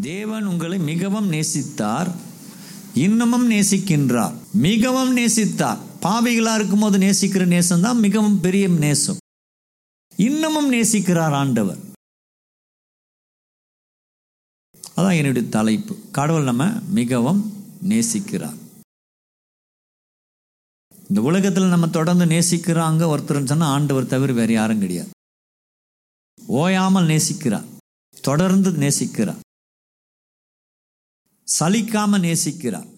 தேவன் உங்களை மிகவும் நேசித்தார் இன்னமும் நேசிக்கின்றார். மிகவும் நேசித்தார். பாவிகளா இருக்கும்போது நேசிக்கிற நேசம் தான் மிகவும் பெரிய நேசம். இன்னமும் நேசிக்கிறார் ஆண்டவர். அதான் என்னுடைய தலைப்பு. கடவுள் நம்ம மிகவும் நேசிக்கிறார். இந்த உலகத்தில் நம்ம தொடர்ந்து நேசிக்கிறாங்க ஒருத்தர்னு சொன்னால் ஆண்டவர் தவிர வேறு யாரும் கிடையாது. ஓயாமல் நேசிக்கிறார். தொடர்ந்து நேசிக்கிறார். சலிக்காம நேசிக்கிறார்.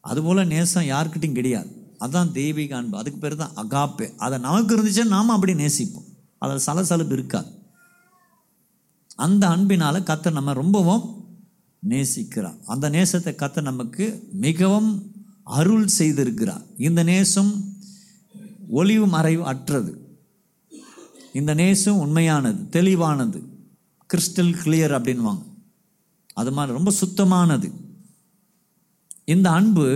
அதுபோல நேசம் யாருக்கிட்டையும் கிடையாது. அதான் தெய்வீக அன்பு. அதுக்கு பேர் தான் அகாப்பே. அதை நமக்கு இருந்துச்சுன்னா நாம் அப்படி நேசிப்போம். அதில் சலசலப்பு இருக்காது. அந்த அன்பினால் கத்தை நம்ம ரொம்பவும் நேசிக்கிறார். அந்த நேசத்தை கத்தை நமக்கு மிகவும் அருள் செய்திருக்கிறார். இந்த நேசம் ஒளிவு மறைவு அற்றது. இந்த நேசம் உண்மையானது தெளிவானது. கிறிஸ்டல் கிளியர் அப்படின்வாங்க அது மாதிரி ரொம்ப சுத்தமானது. இந்த அன்பு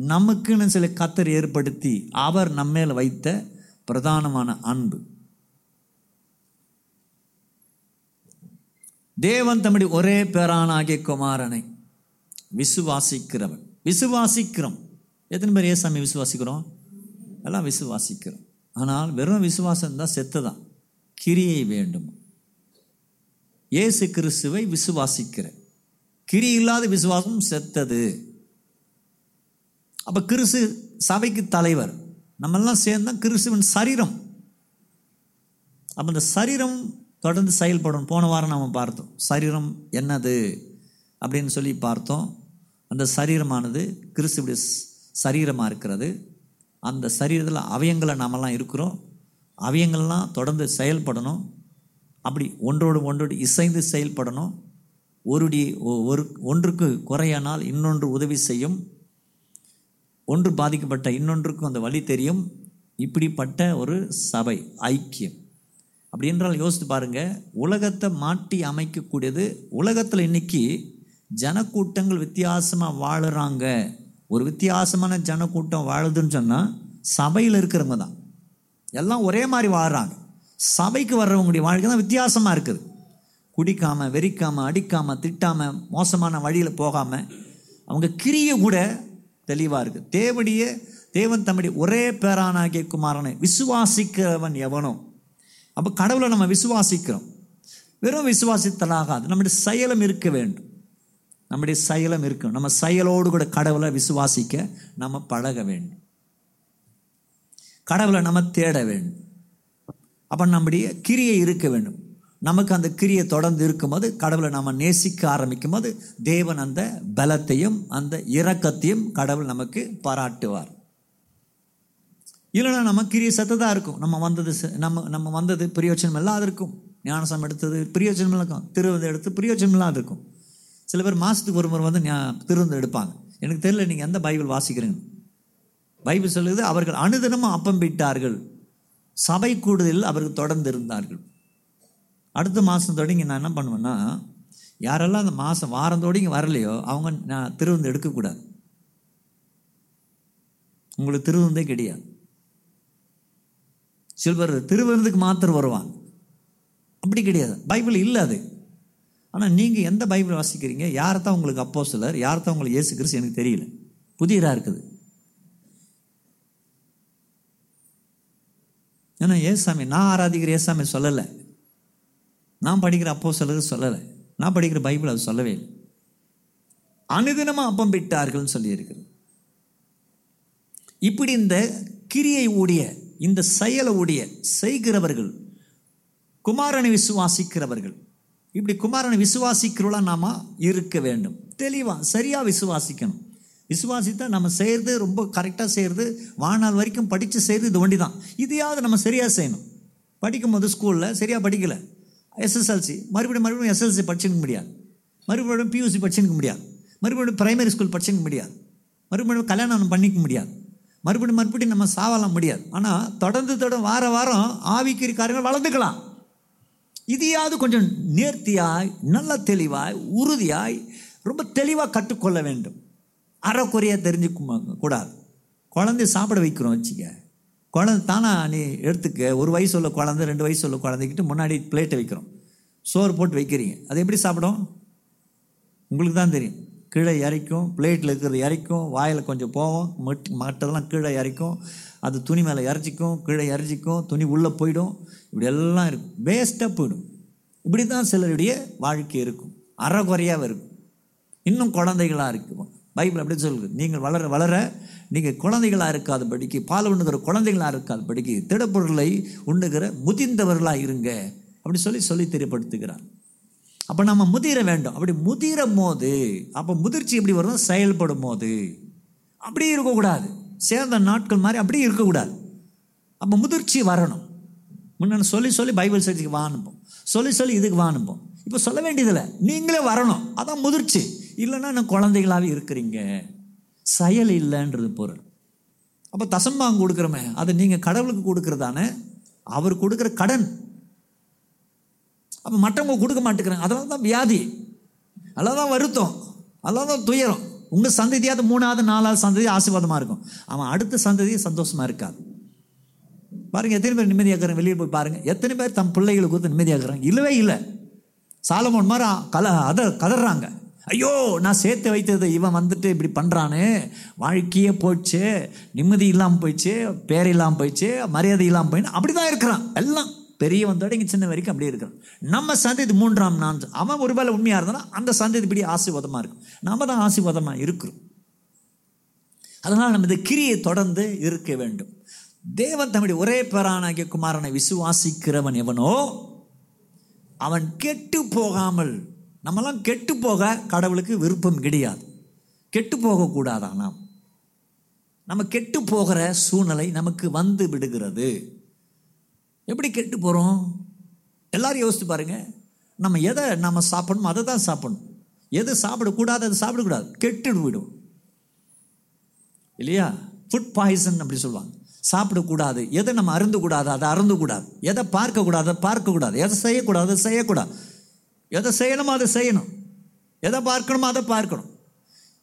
நமக்குன்னு சில கத்தர் ஏற்படுத்தி அவர் நம்மேல வைத்த பிரதானமான அன்பு. தேவன் தம்முடைய ஒரே பேரானாகிய குமாரனை விசுவாசிக்கிறவன். விசுவாசிக்கிறோம். எத்தனை பேர் ஏசாமி விசுவாசிக்கிறோம்? எல்லாம் விசுவாசிக்கிறோம். ஆனால் வெறும் விசுவாசம் தான் செத்துதான் கிரியை வேண்டும். இயேசு கிறிஸ்துவை விசுவாசிக்கிறேன். கிரி இல்லாத விசுவாசம் செத்தது. அப்போ கிறிஸ்து சபைக்கு தலைவர். நம்மெல்லாம் சேர்ந்தா கிறிஸ்துவின் சரீரம். அப்போ இந்த சரீரம் தொடர்ந்து செயல்படும். போன வாரம் நாம் பார்த்தோம். சரீரம் என்னது? அப்படின்னு சொல்லி பார்த்தோம். அந்த சரீரமானது கிறிஸ்துவுடைய சரீரமாக இருக்கிறது. அந்த சரீரத்தில் அவயங்களை நாமெல்லாம் இருக்கிறோம். அவயங்கள்லாம் தொடர்ந்து செயல்படணும். அப்படி ஒன்றோடு ஒன்றோடு இசைந்து செயல்படணும். ஒருடி ஒரு ஒன்றுக்கு குறையானால் இன்னொன்று உதவி செய்யும். ஒன்று பாதிக்கப்பட்ட இன்னொன்றுக்கும் அந்த வழி தெரியும். இப்படிப்பட்ட ஒரு சபை ஐக்கியம். அப்படி என்றால் யோசித்து பாருங்கள் உலகத்தை மாட்டி அமைக்கக்கூடியது உலகத்தில் இன்னைக்கு ஜனக்கூட்டங்கள் வித்தியாசமாக வாழுறாங்க. ஒரு வித்தியாசமான ஜனக்கூட்டம் வாழுதுன்னு சொன்னால் சபையில் இருக்கிறவங்க தான். எல்லாம் ஒரே மாதிரி வாழ்கிறாங்க சபைக்கு வர்றவங்களுடைய வாழ்க்கை தான் வித்தியாசமாக இருக்குது. குடிக்காமல் வெறிக்காமல் அடிக்காமல் திட்டாமல் மோசமான வழியில் போகாமல் அவங்க கிரிய கூட தெளிவாக இருக்குது தேவடிய தேவன் தம்முடைய ஒரே பேரானாகிய குமாரனை விசுவாசிக்கிறவன் எவனோ அப்போ கடவுளை நம்ம விசுவாசிக்கிறோம். வெறும் விசுவாசித்தலாகாது. நம்முடைய செயலம் இருக்க வேண்டும். நம்முடைய செயலம் இருக்கணும். நம்ம செயலோடு கூட கடவுளை விசுவாசிக்க நம்ம பழக வேண்டும். கடவுளை நம்ம தேட வேண்டும். அப்போ நம்முடைய கிரியை இருக்க வேண்டும். நமக்கு அந்த கிரியை தொடர்ந்து இருக்கும்போது கடவுளை நம்ம நேசிக்க ஆரம்பிக்கும் போது தேவன் அந்த பலத்தையும் அந்த இரக்கத்தையும் கடவுள் நமக்கு பாராட்டுவார். இல்லைன்னா நம்ம கிரியை சத்ததாக இருக்கும். நம்ம வந்தது நம்ம நம்ம வந்தது பிரயோஜனம் இல்லாத இருக்கும். ஞானசம் எடுத்தது பிரயோஜனம் இருக்கும். திருவது எடுத்து பிரியோச்சனம் இல்லாத இருக்கும். சில பேர் மாதத்துக்கு ஒரு முறை வந்து திருவந்து எடுப்பாங்க. எனக்கு தெரியல நீங்கள் எந்த பைபிள் வாசிக்கிறீங்க. பைபிள் சொல்லுது அவர்கள் அனுதினமும் அப்பம் விட்டார்கள் சபை கூடுதலில் அவர்கள் தொடர்ந்து இருந்தார்கள். அடுத்த மாதம் தொடங்கி நான் என்ன பண்ணுவேன்னா யாரெல்லாம் அந்த மாதம் வாரம் தொடங்கி வரலையோ அவங்க நான் திருவந்து எடுக்கக்கூடாது உங்களுக்கு திருவந்தே கிடையாது. சில்வர் திருவிருந்துக்கு மாத்திரம் வருவாங்க. அப்படி கிடையாது. பைபிள் இல்லை அது. ஆனால் நீங்கள் எந்த பைபிள் வாசிக்கிறீங்க? யார் தான் உங்களுக்கு அப்போ சிலர் யார் தான் உங்களுக்கு ஏசு கிறிஸ்து எனக்கு தெரியல. புதியதாக இருக்குது. ஏன்னா ஏசாமி நான் ஆராதிக்கிற ஏசாமி சொல்லலை. நான் படிக்கிற அப்போ சிலது சொல்லலை. நான் படிக்கிற பைபிள் அது சொல்லவே இல்லை. அனுதினமாக அப்பம் விட்டார்கள்னு சொல்லியிருக்கிறது. இப்படி இந்த கிரியை ஊடிய இந்த செயலை ஊடிய செய்கிறவர்கள் குமாரனை விசுவாசிக்கிறவர்கள் இப்படி குமாரனை விசுவாசிக்கிறவளாக நாம இருக்க வேண்டும். தெளிவாக சரியாக விசுவாசிக்கணும். விசுவாசித்தா நம்ம செய்கிறது ரொம்ப கரெக்டாக செய்கிறது வாழ்நாள் வரைக்கும் படித்து செய்கிறது இது ஒண்டி தான் இதையாவது நம்ம சரியாக செய்யணும். படிக்கும்போது ஸ்கூலில் சரியாக படிக்கலை. எஸ்எஸ்எல்சி மறுபடியும் மறுபடியும் எஸ்எல்சி படிச்சுக்க முடியாது. மறுபடியும் பியூசி படிச்சுக்க முடியாது. மறுபடியும் பிரைமரி ஸ்கூல் படிச்சுக்க முடியாது. மறுபடியும் கல்யாணம் பண்ணிக்க முடியாது. மறுபடியும் மறுபடியும் நம்ம சாவலாம் முடியாது. ஆனால் தொடர்ந்து தொடர்ந்து வார வாரம் ஆவிக்கிற காரியங்கள் வளர்ந்துக்கலாம். இதையாவது கொஞ்சம் நேர்த்தியாய் நல்ல தெளிவாய் உறுதியாய் ரொம்ப தெளிவாக கற்றுக்கொள்ள வேண்டும். அறக்குறையாக தெரிஞ்சுக்க கூடாது. குழந்தைய சாப்பிட வைக்கிறோம் வச்சுக்க. குழந்தை தானா நீ எடுத்துக்க. ஒரு வயசு உள்ள குழந்தை ரெண்டு வயசு உள்ள குழந்தைக்கிட்டு முன்னாடி பிளேட்டை வைக்கிறோம். சோறு போட்டு வைக்கிறீங்க. அது எப்படி சாப்பிடும்? உங்களுக்கு தான் தெரியும். கீழே இறைக்கும் பிளேட்டில் இருக்கிறது இறைக்கும் வாயில் கொஞ்சம் போவோம் மட் மற்றதெல்லாம் கீழே இறைக்கும் அது துணி மேலே இறச்சிக்கும் கீழே இறச்சிக்கும் துணி உள்ளே போயிடும். இப்படி எல்லாம் இருக்கும். வேஸ்ட்டாக போயிடும். இப்படி தான் சிலருடைய வாழ்க்கை இருக்கும். அறகுறையாக இருக்கும். இன்னும் குழந்தைகளாக இருக்கும் பைபிள் அப்படி சொல்லுது. நீங்கள் வளர வளர நீங்கள் குழந்தைகளாக இருக்காதபடிக்கு பால் உண்ணுகிற குழந்தைகளாக இருக்காதபடிக்கு திடப்பொருளை உண்ணுகிற முதிர்ந்தவர்களாக இருங்க. அப்படி சொல்லி சொல்லி தெரியப்படுத்துகிறார் அப்போ நம்ம முதிர வேண்டும். அப்படி முதிரும் போது அப்போ முதிர்ச்சி எப்படி வரும்? செயல்படும் போது. அப்படி இருக்கக்கூடாது. சேர்ந்த நாட்கள் மாதிரி அப்படியே இருக்கக்கூடாது. அப்போ முதிர்ச்சி வரணும். முன்ன சொல்லி சொல்லி பைபிள் சர்ச்சுக்கு வானுப்போம் சொல்லி சொல்லி இதுக்கு வானுப்போம் இப்போ சொல்ல வேண்டியதில்லை. நீங்களே வரணும். அதான் முதிர்ச்சி. இல்லைன்னா நான் குழந்தைகளாகவே இருக்கிறீங்க. செயல் இல்லைன்றது பொருள். அப்போ தசம்பாங்க கொடுக்குறோமே அதை நீங்கள் கடவுளுக்கு கொடுக்குறதானே அவர் கொடுக்குற கடன். அப்போ மற்றவங்க கொடுக்க மாட்டேங்கிறாங்க. அதனால தான் வியாதி. அதனால தான் வருத்தம். அதனால தான் துயரம். உங்கள் சந்ததியாவது மூணாவது நாலாவது சந்ததி ஆசீர்வாதமாக இருக்கும். அவன் அடுத்த சந்ததி சந்தோஷமாக இருக்காது. பாருங்கள் எத்தனை பேர் நிம்மதியாக இருக்கிறாங்க வெளியே போய் பாருங்கள் எத்தனை பேர் தம் பிள்ளைகளுக்கு கொடுத்து நிம்மதியாக இருக்கிறாங்க இல்லவே இல்லை. சாலமோன் மாதிரி கல அதை கதறாங்க. ஐயோ நான் சேர்த்து வைத்தது இவன் வந்துட்டு இப்படி பண்ணுறானே வாழ்க்கையே போச்சு நிம்மதி இல்லாமல் போயிடுச்சு பேர் இல்லாமல் போயிடுச்சு மரியாதை இல்லாமல் போயின்னு அப்படி தான் இருக்கிறான். எல்லாம் பெரிய வந்தோட இங்கே சின்ன வரைக்கும் அப்படியே இருக்கிறான். நம்ம சந்ததி மூன்றாம் நான் அவன் ஒருவேளை உண்மையாக இருந்தானா அந்த சந்ததி இப்படி ஆசீர்வாதமாக இருக்கும். நம்ம தான் ஆசீர்வாதமாக இருக்கிறோம். அதனால் நம்ம இந்த கிரியை தொடர்ந்து இருக்க வேண்டும். தேவன் தம்முடைய ஒரே பேரானாகிய குமாரனை விசுவாசிக்கிறவன் எவனோ அவன் கெட்டு போகாமல் நம்மலாம் கெட்டு போக கடவுளுக்கு விருப்பம் கிடையாது. கெட்டு போகக்கூடாதா நாம்? நம்ம கெட்டு போகிற சூழ்நிலை நமக்கு வந்து விடுகிறது. எப்படி கெட்டு போகிறோம் எல்லாரும் யோசித்து பாருங்க. நம்ம எதை நம்ம சாப்பிடணுமோ அதை தான் சாப்பிடணும். எது சாப்பிடக்கூடாது அது சாப்பிடக்கூடாது கெட்டு விடும் இல்லையா? ஃபுட் பாய்சன் அப்படி சொல்லுவாங்க. சாப்பிடக்கூடாது எதை நம்ம அருந்தக்கூடாது அதை அருந்தக்கூடாது எதை பார்க்கக்கூடாது அதை பார்க்கக்கூடாது எதை செய்யக்கூடாது அதை செய்யக்கூடாது எதை செய்யணுமோ அதை செய்யணும். எதை பார்க்கணுமோ அதை பார்க்கணும்.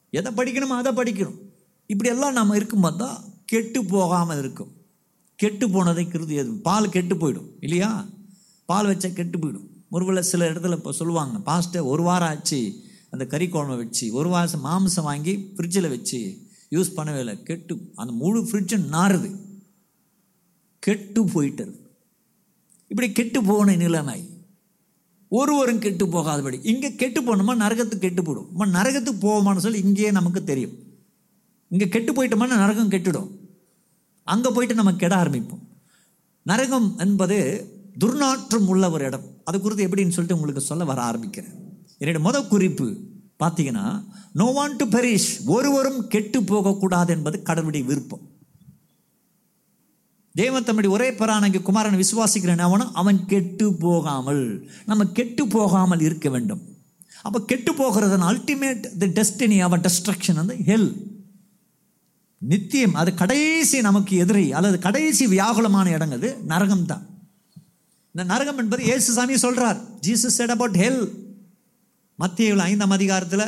எதை படிக்கணுமோ அதை படிக்கணும். இப்படியெல்லாம் நம்ம இருக்கும்போது தான் கெட்டு போகாமல் இருக்கும். கெட்டு போனதை கிருதி எதுவும் பால் கெட்டு போயிடும் இல்லையா? பால் வச்சா கெட்டு போயிடும். ஒருவேளை சில இடத்துல இப்போ சொல்லுவாங்க பாஸ்ட்டை ஒரு வாரம் ஆச்சு அந்த கறி குழம்பு வச்சு ஒரு வாரம் மாம்சம் வாங்கி ஃப்ரிட்ஜில் வச்சு யூஸ் பண்ணவே இல்லை. கெட்டு அந்த முழு ஃப்ரிட்ஜும் நாறுது. கெட்டு போயிட்டது. இப்படி கெட்டு போன நிலைமை. ஒருவரும் கெட்டு போகாதபடி இங்கே கெட்டு போனோமா நரகத்துக்கு கெட்டு போடும் நம்ம நரகத்துக்கு போவோமான்னு சொல்லி இங்கேயே நமக்கு தெரியும். இங்கே கெட்டு போயிட்டோம்னா நரகம் கெட்டுடும். அங்கே போயிட்டு நம்ம கெட ஆரம்பிப்போம். நரகம் என்பது துர்நாற்றம் உள்ள ஒரு இடம். அது குறித்து எப்படின்னு சொல்லிட்டு உங்களுக்கு சொல்ல வர ஆரம்பிக்கிறேன். என்னுடைய முத குறிப்பு பார்த்தீங்கன்னா நோ வாண்ட் டு பெரிஷ் ஒருவரும் கெட்டு போகக்கூடாது என்பது கடவுளுடைய விருப்பம். தேவன் தம்முடைய ஒரே இங்கே குமாரனை விசுவாசிக்கிறேன். அவனும் அவன் கெட்டு போகாமல். நம்ம கெட்டு போகாமல் இருக்க வேண்டும். அப்போ கெட்டு போகிறதன் அல்டிமேட் தி டெஸ்டினி அவன் டெஸ்ட்ரக்ஷன் வந்து ஹெல் நித்தியம் அது கடைசி நமக்கு எதிரி அல்லது கடைசி வியாகுலமான இடங்கிறது நரகம் தான் இந்த நரகம் என்பது இயேசு சாமி சொல்கிறார் ஜீசஸ் செட் அபவுட் ஹெல் மத்திய ஐந்தாம் அதிகாரத்தில்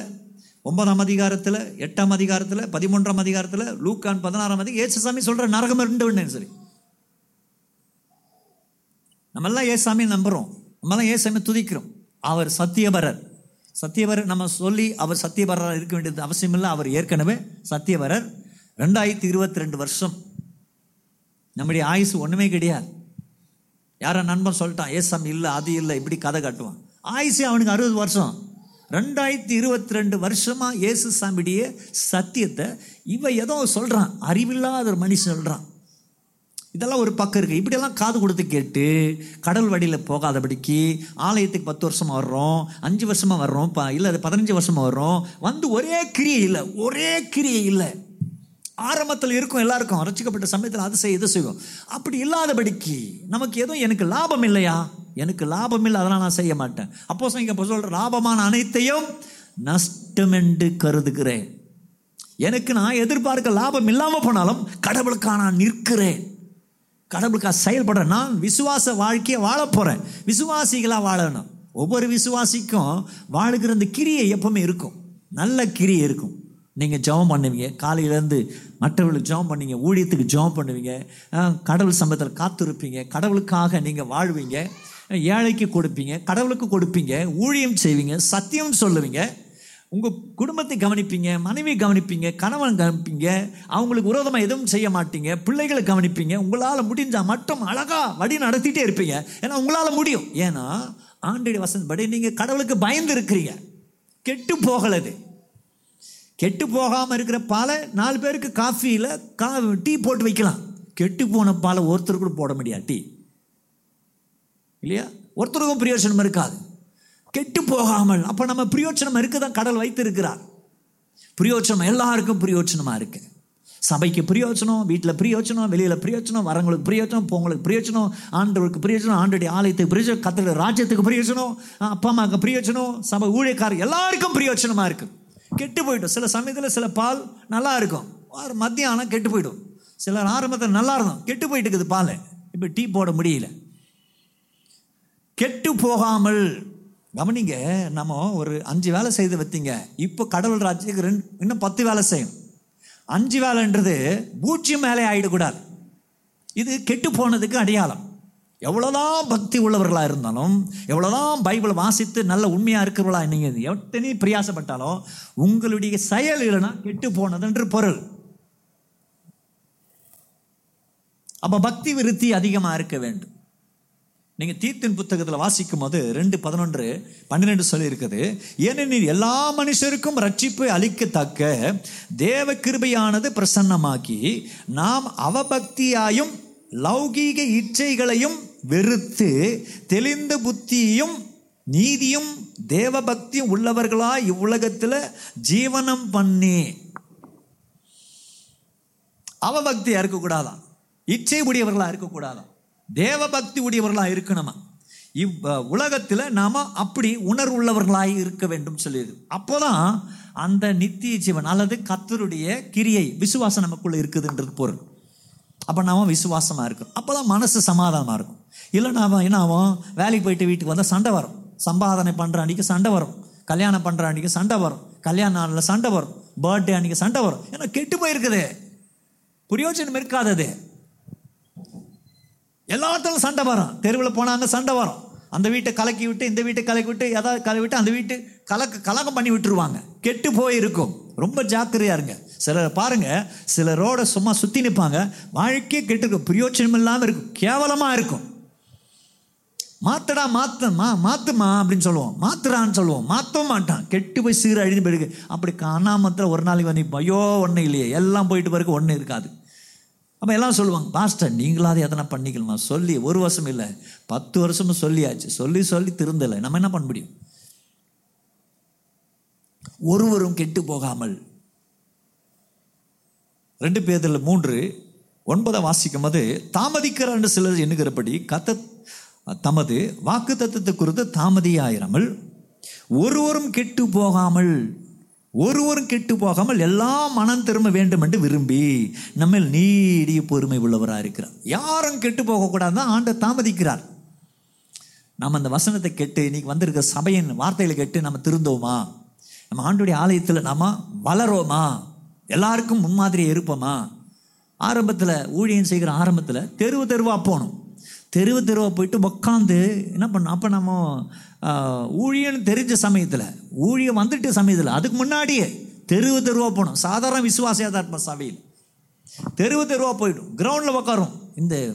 ஒன்பதாம் அதிகாரத்தில் எட்டாம் அதிகாரத்தில் பதிமூன்றாம் அதிகாரத்தில் லூக்கான் பதினாறாம் அதிகாரம் ஏசு சாமி சொல்கிற நரகம் ரெண்டு சரி. நம்மெல்லாம் ஏசாமி நம்புகிறோம் நம்மெல்லாம் ஏசாமி துதிக்கிறோம்? அவர் சத்தியபரர். சத்தியபரர் நம்ம சொல்லி அவர் சத்தியபரராக இருக்க வேண்டியது அவசியம் இல்லை. அவர் ஏற்கனவே சத்தியபரர். ரெண்டாயிரத்தி இருபத்தி ரெண்டு வருஷம் நம்முடைய ஆயுசு ஒன்றுமே கிடையாது. யாரோ நண்பன் சொல்லிட்டான் ஏசாமி இல்லை அது இல்லை இப்படி கதை காட்டுவான். ஆயுசு அவனுக்கு அறுபது வருஷம். ரெண்டாயிரத்தி இருபத்தி ரெண்டு வருஷமாக இயேசு சாமியுடைய சத்தியத்தை இவன் ஏதோ சொல்கிறான் அறிவில்லாத ஒரு மனுஷன் சொல்கிறான் இதெல்லாம் ஒரு பக்கம் இருக்குது இப்படியெல்லாம் காது கொடுத்து கேட்டு கடல் வழியில் போகாதபடிக்கு ஆலயத்துக்கு பத்து வருஷமாக வர்றோம் அஞ்சு வருஷமாக வர்றோம் ப இல்லை அது பதினஞ்சு வருஷமாக வர்றோம். வந்து ஒரே கிரியை இல்லை ஒரே கிரியை இல்லை. ஆரம்பத்தில் இருக்கும் எல்லாருக்கும் ரசிக்கப்பட்ட சமயத்தில் அது செய்ய இது செய்வோம். அப்படி இல்லாதபடிக்கு நமக்கு எதுவும் எனக்கு லாபம் இல்லையா? எனக்கு லாபம் இல்லை அதெல்லாம் நான் செய்ய மாட்டேன். அப்போ இங்கே இப்போ சொல்கிற லாபமான அனைத்தையும் நஷ்டம் என்று கருதுகிறேன். எனக்கு நான் எதிர்பார்க்க லாபம் இல்லாமல் போனாலும் கடவுளுக்காக நான் நிற்கிறேன். கடவுளுக்காக செயல்படுறேன் நான் விசுவாச வாழ்க்கையை வாழ போகிறேன் விசுவாசிகளாக வாழணும். ஒவ்வொரு விசுவாசிக்கும் வாழுகிற அந்த கிரியை எப்பவுமே இருக்கும். நல்ல கிரியை இருக்கும். நீங்கள் ஜெபம் பண்ணுவீங்க. காலையிலேருந்து மற்றவர்களுக்கு ஜெபம் பண்ணுவீங்க ஊழியத்துக்கு ஜெபம் பண்ணுவீங்க. கடவுள் சம்பத்தில் காத்திருப்பீங்க. கடவுளுக்காக நீங்கள் வாழ்வீங்க. ஏழைக்கு கொடுப்பீங்க. கடவுளுக்கு கொடுப்பீங்க. ஊழியம் செய்வீங்க. சத்தியம் சொல்லுவீங்க. உங்கள் குடும்பத்தை கவனிப்பீங்க மனைவி கவனிப்பீங்க கணவன் கவனிப்பீங்க அவங்களுக்கு விரோதமாக எதுவும் செய்ய மாட்டீங்க பிள்ளைகளை கவனிப்பீங்க உங்களால் முடிஞ்சால் மட்டும் அழகாக வழி நடத்திட்டே இருப்பீங்க. ஏன்னா உங்களால் முடியும். ஏன்னா ஆண்டடி வசந்தபடி நீங்கள் கடவுளுக்கு பயந்து இருக்கிறீங்க. கெட்டு போகலது. கெட்டு போகாமல் இருக்கிற பாலை நாலு பேருக்கு காஃபியில் கா டீ போட்டு வைக்கலாம். கெட்டு போன பாலை ஒருத்தர் கூட போட முடியாது டீ. இல்லையா? ஒருத்தருக்கும் பிரயோஜனம் இருக்காது. கெட்டு போகாமல் அப்போ நம்ம பிரயோஜனம் இருக்க தான் கடல் வைத்திருக்கிறார். பிரயோஜனம் எல்லாருக்கும் பிரயோஜனமாக இருக்கு. சபைக்கு பிரயோஜனம் வீட்டில் பிரயோஜனம் வெளியில் பிரயோஜனம் வரவங்களுக்கு பிரயோஜனம் போங்களுக்கு பிரயோஜனம் ஆண்டவருக்கு பிரயோஜனம் ஆண்டுடைய ஆலயத்துக்கு பிரயோஜனம் கத்தோட ராஜ்யத்துக்கு பிரயோஜனம் அப்பா அம்மாவுக்கு பிரயோஜனம் சபை ஊழியக்காரர் எல்லாருக்கும் பிரயோஜனமாக இருக்கு. கெட்டு போயிடும். சில சமயத்தில் சில பால் நல்லா இருக்கும். ஒரு மத்தியானம் கெட்டு போயிடும். சிலர் ஆரம்பத்தில் நல்லா இருந்தோம். கெட்டு போயிட்டு இருக்குது பால். இப்போ டீ போட முடியல. கெட்டு போகாமல் கவனிங்க நம்ம ஒரு அஞ்சு வேலை செய்து வைத்தீங்க. இப்போ கடவுள் ராஜ்யத்துக்கு ரெண்டு இன்னும் பத்து வேலை செய்யும். அஞ்சு வேலைன்றது பூஜ்ஜியம் மேலே ஆகிடக்கூடாது இது கெட்டு போனதுக்கு அடையாளம். எவ்வளோதான் பக்தி உள்ளவர்களாக இருந்தாலும் எவ்வளோதான் பைபிளை வாசித்து நல்ல உண்மையாக இருக்கிறவர்களா நீங்கள் எத்தனை பிரியாசப்பட்டாலும் உங்களுடைய செயல் இல்லைன்னா கெட்டு போனதுன்ற பொருள். அப்போ பக்தி விருத்தி அதிகமாக இருக்க வேண்டும். நீங்கள் தீர்த்தின் புத்தகத்தில் வாசிக்கும் போது ரெண்டு பதினொன்று பன்னிரெண்டு சொல்லி இருக்குது ஏனெனில் எல்லா மனுஷருக்கும் ரட்சிப்பு அளிக்கத்தக்க தேவ கிருபையானது பிரசன்னமாக்கி நாம் அவபக்தியாயும் லௌகீக இச்சைகளையும் வெறுத்து தெளிந்த புத்தியும் நீதியும் தேவபக்தியும் உள்ளவர்களா இவ்வுலகத்தில் ஜீவனம் பண்ணி. அவபக்தியாக இருக்கக்கூடாதான். இச்சை உடையவர்களாக இருக்கக்கூடாதான். தேவபக்தி உடையவர்களாக இருக்கணுமா? இவ் உலகத்தில் நாம் அப்படி உணர்வுள்ளவர்களாக இருக்க வேண்டும் சொல்லியது. அப்போதான் அந்த நித்திய ஜீவன் அல்லது கத்தருடைய கிரியை விசுவாசம் நமக்குள்ளே இருக்குதுன்றது பொருள். அப்போ நாம் விசுவாசமாக இருக்கும் அப்போ தான் மனசு சமாதானமாக இருக்கும். இல்லை நாம் என்ன ஆகும்? வேலைக்கு போயிட்டு வீட்டுக்கு வந்தால் சண்டை வரும். சம்பாதனை பண்ணுற அன்றைக்கி சண்டை வரும். கல்யாணம் பண்ணுற அன்றைக்கி சண்டை வரும். கல்யாண நாளில் சண்டை வரும். பர்த்டே அன்றைக்கி சண்டை வரும். ஏன்னா கெட்டு போயிருக்குது. பிரயோஜனம் இருக்காதது. எல்லாத்திலும் சண்டை வரும். தெருவில் போனால் அங்கே சண்டை வரும். அந்த வீட்டை கலக்கி விட்டு இந்த வீட்டை கலக்கி விட்டு எதாவது கலக்கி விட்டு அந்த வீட்டு கலக்க கலகம் பண்ணி விட்டுருவாங்க. கெட்டு போயிருக்கும். ரொம்ப ஜாக்கிரதையா இருங்க. சிலர் பாருங்க. சிலரோட சும்மா சுற்றி நிற்பாங்க வாழ்க்கையே கெட்டுருக்கும். பிரயோஜனம் இல்லாமல் இருக்கும். கேவலமாக இருக்கும். மாத்தடா மாத்த மா மாத்துமா அப்படின்னு சொல்லுவோம். மாத்துறான்னு சொல்லுவோம். மாற்றவும் மாட்டான். கெட்டு போய் சீர அழிஞ்சு போயிருக்கு அப்படி காணாமத்தில் ஒரு நாளைக்கு வந்து ஐயோ ஒன்றும் இல்லையே. எல்லாம் போயிட்டு பிறகு ஒன்றும் இருக்காது. அப்போ எல்லாம் சொல்லுவாங்க பாஸ்டர் நீங்களாவது எதனா பண்ணிக்கலாமா சொல்லி ஒரு வருஷம் இல்லை பத்து வருஷமும் சொல்லியாச்சு. சொல்லி சொல்லி திருந்தலை. நம்ம என்ன பண்ண முடியும்? ஒருவரும் கெட்டு போகாமல். ரெண்டு பேரில் மூன்று ஒன்பதை வாசிக்கும் போது தாமதிக்கிறார் என்று சிலர் எண்ணுகிறபடி கத்த தமது வாக்கு தத்துவத்தை குறித்து தாமதியாயிராமல் ஒருவரும் கெட்டு போகாமல். ஒருவரும் கெட்டு போகாமல் எல்லாம் மனம் திரும்ப வேண்டும் என்று விரும்பி நம்ம நீடிய பொறுமை உள்ளவராக இருக்கிறார். யாரும் கெட்டு போகக்கூடாதுதான் ஆண்டு தாமதிக்கிறார். நம்ம அந்த வசனத்தை கெட்டு இன்னைக்கு வந்திருக்க சபையின் வார்த்தைகளை கெட்டு நம்ம திருந்தோமா? நம்ம ஆண்டுடைய ஆலயத்தில் நாம் வளரோமா? எல்லாருக்கும் முன்மாதிரியை இருப்போமா? ஆரம்பத்தில் ஊழியம் செய்கிற ஆரம்பத்தில் தெருவு தெருவாக போகணும். தெருவு தெருவாக போயிட்டு உக்காந்து என்ன பண்ணோம் அப்போ நம்ம ஊழியன்னு தெரிஞ்ச சமயத்தில் ஊழியம் வந்துட்டு சமயத்தில் அதுக்கு முன்னாடியே தெருவு தெருவாக போனோம். சாதாரண விசுவாச யதார்த்த சபையில். தெருவு தெருவாக போயிடும். கிரவுண்டில் உட்காரும் இந்த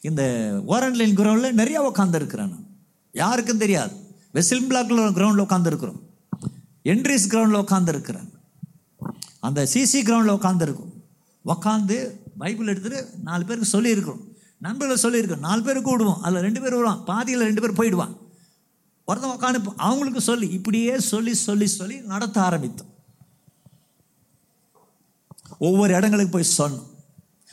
இந்த ஓரன்லைன் கிரவுண்டில் நிறையா உட்காந்துருக்குறேன் யாருக்கும் தெரியாது. வெசில் பிளாக்ல கிரவுண்டில் உட்காந்துருக்குறோம் என்ட்ரிஸ் கிரவுண்டில் உட்காந்துருக்குறேன் அந்த சிசி கிரவுண்டில் உட்காந்துருக்கும் உக்காந்து பைபிள் எடுத்துகிட்டு நாலு பேருக்கு சொல்லியிருக்கிறோம். நண்பர்கள் சொல்லியிருக்கோம் நாலு பேர் கூடுவோம் அதில் ரெண்டு பேர் வருவான் பாதியில் ரெண்டு பேர் போயிடுவான். ஒருத்தன் உட்காந்து அவங்களுக்கு சொல்லி இப்படியே சொல்லி சொல்லி சொல்லி நடத்த ஆரம்பித்தோம். ஒவ்வொரு இடங்களுக்கு போய் சொன்னோம்.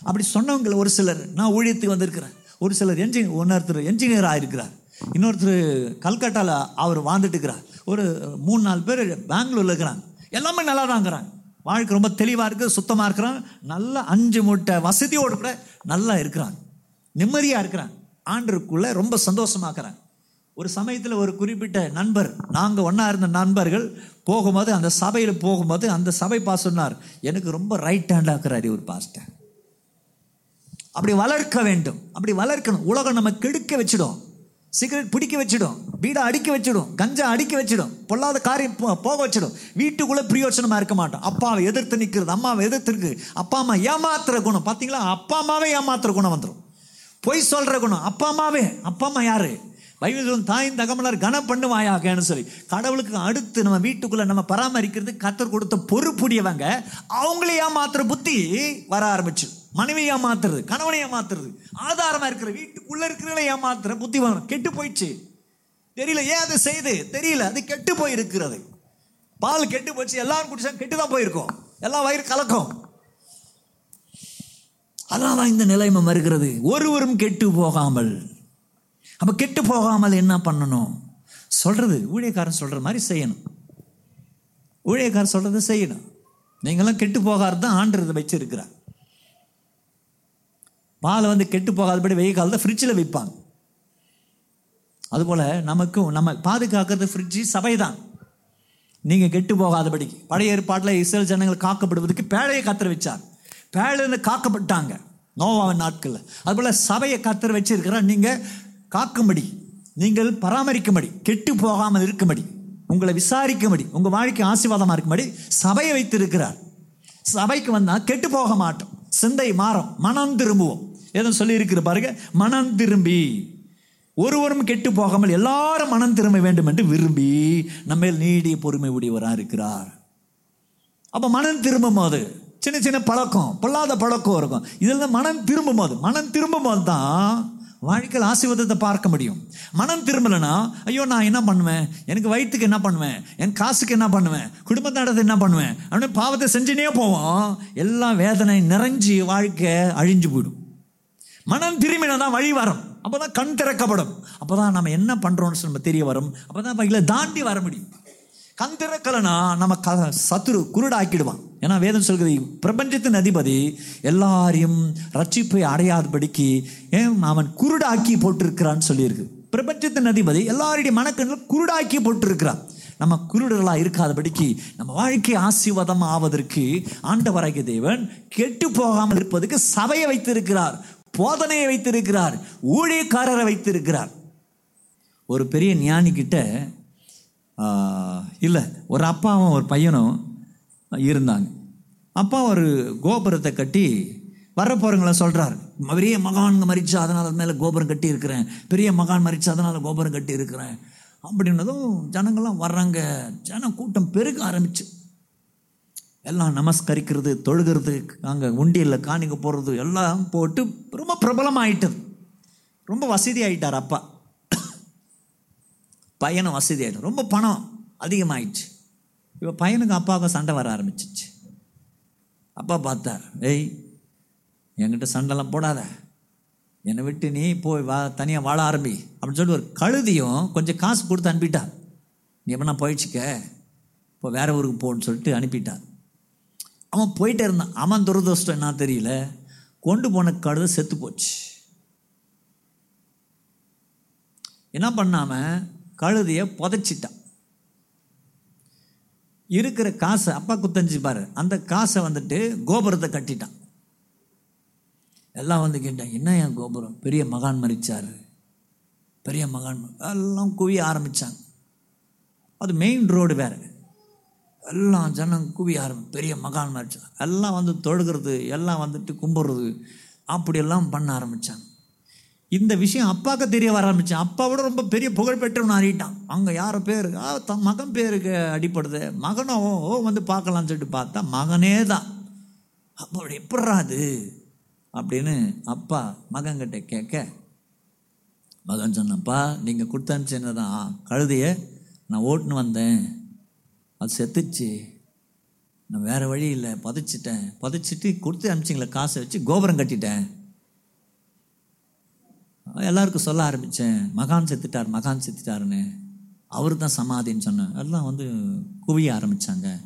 அப்படி சொன்னவங்கள ஒரு சிலர் நான் ஊழியத்துக்கு வந்திருக்கிறேன். ஒரு சிலர் என்ஜின் இன்னொருத்தர் என்ஜினியர் ஆகிருக்கிறார் இன்னொருத்தர் கல்கட்டாவில் அவர் வாழ்ந்துட்டு இருக்கிறார் ஒரு மூணு நாலு பேர் பெங்களூரில் இருக்கிறாங்க. எல்லாமே நல்லா தாங்கிறாங்க வாழ்க்கை ரொம்ப தெளிவாக இருக்குது சுத்தமாக இருக்கிறான் நல்லா அஞ்சு மூட்டை வசதியோடு கூட நல்லா இருக்கிறாங்க. நிம்மதியாக இருக்கிறான். ஆண்டருக்குள்ளே ரொம்ப சந்தோஷமாக்குறாங்க ஒரு சமயத்தில் ஒரு குறிப்பிட்ட நண்பர் நாங்கள் ஒன்றா இருந்த நண்பர்கள் போகும்போது அந்த சபையில் போகும்போது அந்த சபை பா சொன்னார் எனக்கு ரொம்ப ரைட் ஹேண்டாக இருக்கிறார் ஒரு பாஸ்டர் அப்படி வளர்க்க வேண்டும். அப்படி வளர்க்கணும். உலகம் நம்ம கெடுக்க வச்சிடும். சிகரெட் பிடிக்க வச்சிடும். வீடை அடிக்க வச்சிடும். கஞ்சா அடிக்க வச்சிடும். பொல்லாத காரியம் போ- போக வச்சிடும். வீட்டுக்குள்ளே பிரயோஜனமாக இருக்க மாட்டோம். அப்பாவை எதிர்த்து நிற்கிறது அம்மாவை எதிர்த்துருக்கு அப்பா அம்மா ஏமாத்துற குணம். பார்த்தீங்களா அப்பா அம்மாவே ஏமாத்துற குணம் வந்துடும் பொய் சொல்ற குணம். அப்பா அம்மாவே அப்பா அம்மா யாரு? பைபிள் தாயின் தகமலர் கனம் பண்ணுவாயாகன்னு சொல்லி. கடவுளுக்கு அடுத்து நம்ம வீட்டுக்குள்ள நம்ம பராமரிக்கிறது கத்தர் கொடுத்த பொறுப்புடையவங்க அவங்களையா மாத்துற புத்தி வர ஆரம்பிச்சு. மனைவியா ஏமாத்துறது கணவனை ஏமாத்துறது ஆதாரமா இருக்கிற வீட்டுக்குள்ள இருக்கிறவங்கள ஏமாத்துற புத்தி வரும் கெட்டு போயிடுச்சு. தெரியல ஏன் அது செய்து? தெரியல அது கெட்டு போயிருக்கிறது. பால் கெட்டு போச்சு எல்லாரும் குடிச்சா கெட்டு தான் போயிருக்கோம். எல்லாம் வயிறு கலக்கும். அதனால தான் இந்த நிலைமை வருகிறது. ஒருவரும் கெட்டு போகாமல். அப்போ கெட்டு போகாமல் என்ன பண்ணணும்? சொல்கிறது ஊழியக்காரன் சொல்கிற மாதிரி செய்யணும். ஊழியக்காரன் சொல்கிறத செய்யணும். நீங்களாம் கெட்டு போகாது தான் ஆண்டுறதை வச்சுருக்கிறார். பாலை வந்து கெட்டு போகாதபடி வெயில் காலத்தை ஃப்ரிட்ஜில் வைப்பாங்க. அதுபோல் நமக்கும் நம்ம பாதுகாக்கிறது ஃப்ரிட்ஜு சபை தான் நீங்கள் கெட்டு போகாதபடிக்கு. பழைய ஏற்பாட்டில் இஸ்ரேல் ஜனங்கள் காக்கப்படுவதற்கு பேழையை கத்திர வச்சார். பேழையில காக்கப்பட்டாங்க. நோவாவின் நாட்களில். அதுபோல் சபையை கத்தர் வச்சிருக்கிறார். நீங்கள் காக்கும்படி நீங்கள் பராமரிக்கும்படி கெட்டு போகாமல் இருக்கும்படி உங்களை விசாரிக்கும்படி உங்கள் வாழ்க்கை ஆசீர்வாதமாக இருக்கும்படி சபையை வைத்திருக்கிறார். சபைக்கு வந்தால் கெட்டு போக மாட்டோம். சிந்தை மாறும். மனம் திரும்புவோம். ஏதோ சொல்லியிருக்கிற பாருங்க மனம் திரும்பி. ஒருவரும் கெட்டு போகாமல் எல்லாரும் மனம் திரும்ப வேண்டும் என்று விரும்பி நம்ம நீடிய பொறுமை உடையவராக இருக்கிறார் அப்போ மனம் திரும்பும் போது சின்ன சின்ன பழக்கம் பொல்லாத பழக்கம் இருக்கும். இதில் மனம் திரும்பும் போது மனம் திரும்பும் போது தான் வாழ்க்கையில் ஆசீர்வாதத்தை பார்க்க முடியும். மனம் திரும்பலைன்னா ஐயோ நான் என்ன பண்ணுவேன்? எனக்கு வயிற்றுக்கு என்ன பண்ணுவேன்? என் காசுக்கு என்ன பண்ணுவேன்? குடும்பத்தை என்ன பண்ணுவேன்? அப்படின்னு பாவத்தை செஞ்சுனே போவோம். எல்லாம் வேதனை நிறைஞ்சி வாழ்க்கை அழிஞ்சு போயிடும். மனம் திரும்பினா தான் வழி வரும். அப்பதான் கண் திறக்கப்படும். அப்போ தான் நம்ம என்ன பண்ணுறோம்னு நம்ம தெரிய வரும். அப்போ தான் வகையில தாண்டி வர முடியும். கண் திறக்கலைன்னா நம்ம க சத்துரு குருடாக்கிடுவான். ஏன்னா வேதம் சொல்கிறது பிரபஞ்சத்தின் அதிபதி எல்லாரையும் ரட்சிப்பை அடையாதபடிக்கு ஏன் அவன் குருடாக்கி போட்டிருக்கிறான்னு சொல்லியிருக்கு. பிரபஞ்சத்தின் அதிபதி எல்லாருடைய மனக்கண்ணில் குருடாக்கி போட்டிருக்கிறான் நம்ம குருடர்களாக இருக்காதபடிக்கு நம்ம வாழ்க்கை ஆசீர்வாதம் ஆவதற்கு ஆண்டவராகிய தேவன் கெட்டு போகாமல் இருப்பதற்கு சபையை வைத்திருக்கிறார் போதனையை வைத்திருக்கிறார் ஊழியக்காரரை வைத்திருக்கிறார். ஒரு பெரிய ஞானி கிட்ட இல்லை ஒரு அப்பாவும் ஒரு பையனும் இருந்தாங்க. அப்பா ஒரு கோபுரத்தை கட்டி வர போகிறவங்கள சொல்கிறார் பெரிய மகான் மறிச்சா அதனால் அது மேலே கோபுரம் கட்டி இருக்கிறேன். பெரிய மகான் மறிச்சா அதனால் கோபுரம் கட்டி இருக்கிறேன். அப்படின்னதும் ஜனங்கள்லாம் வர்றாங்க. ஜன கூட்டம் பெருக ஆரம்பிச்சு. எல்லாம் நமஸ்கரிக்கிறது தொழுகிறது அங்கே உண்டியில் காணிக்க போடுறது எல்லாம் போட்டு ரொம்ப பிரபலமாயிட்டது. ரொம்ப வசதி ஆகிட்டார் அப்பா. பையனும் வசதி ஆகிடும் ரொம்ப பணம் அதிகமாயிடுச்சு. இப்போ பையனுக்கு அப்பாவுக்கும் சண்டை வர ஆரம்பிச்சிச்சு. அப்பா பார்த்தார் ஏய் என்கிட்ட சண்டைலாம் போடாத. என்னை விட்டு நீ போய் வா தனியாக வாழ ஆரம்பி. அப்படின்னு சொல்லிட்டு ஒரு கழுதியும் கொஞ்சம் காசு கொடுத்து அனுப்பிட்டார். நீ எப்படின்னா போயிடுச்சுக்க? இப்போ வேற ஊருக்கு போன்னு சொல்லிட்டு அனுப்பிட்டார். அவன் போயிட்டே இருந்தான். அவன் துரதிருஷ்டம் என்ன தெரியல? கொண்டு போன கழுதை செத்து போச்சு. என்ன பண்ணாமல் கழுதையை புதைச்சிட்டான். இருக்கிற காசை அப்பா குத்தஞ்சு பாரு அந்த காசை வந்துட்டு கோபுரத்தை கட்டிட்டான். எல்லாம் வந்து கேட்டான் என்ன என் கோபுரம்? பெரிய மகான் மறிச்சார் பெரிய மகான் எல்லாம் குவிய ஆரம்பிச்சாங்க. அது மெயின் ரோடு வேறு. எல்லாம் ஜனம் குவிய ஆரம்பி பெரிய மகான் மறிச்சாங்க எல்லாம் வந்து தொழுகிறது எல்லாம் வந்துட்டு கும்பிட்றது அப்படியெல்லாம் பண்ண ஆரம்பித்தாங்க இந்த விஷயம் அப்பாவுக்கு தெரிய வர ஆரம்பிச்சு அப்பாவோட ரொம்ப பெரிய புகழ்பெற்றவன் அறிவிட்டான் அங்கே யாரோ பேரு தன் மகன் பேருக்கு அடிப்படுது. மகனோ ஓ வந்து பார்க்கலாம்னு சொல்லிட்டு பார்த்தா மகனே தான். அப்பா எப்பட்றா அது? அப்படின்னு அப்பா மகன்கிட்ட கேட்க மகன் சொன்னப்பா நீங்கள் கொடுத்து அனுப்பிச்சதான் கழுதையை நான் ஓட்டுன்னு வந்தேன். அது செத்துச்சு. நான் வேறு வழி இல்லை. புதைச்சிட்டேன். புதைச்சிட்டு கொடுத்து அனுப்பிச்சிங்களே காசை வச்சு கோபுரம் கட்டிட்டேன். எல்லாருக்கும் சொல்ல ஆரம்பித்தேன் மகான் செத்துட்டார் மகான் செத்துட்டாருன்னு. அவர் தான் சமாதின்னு சொன்னேன். எல்லாம் வந்து குவிய ஆரம்பித்தாங்க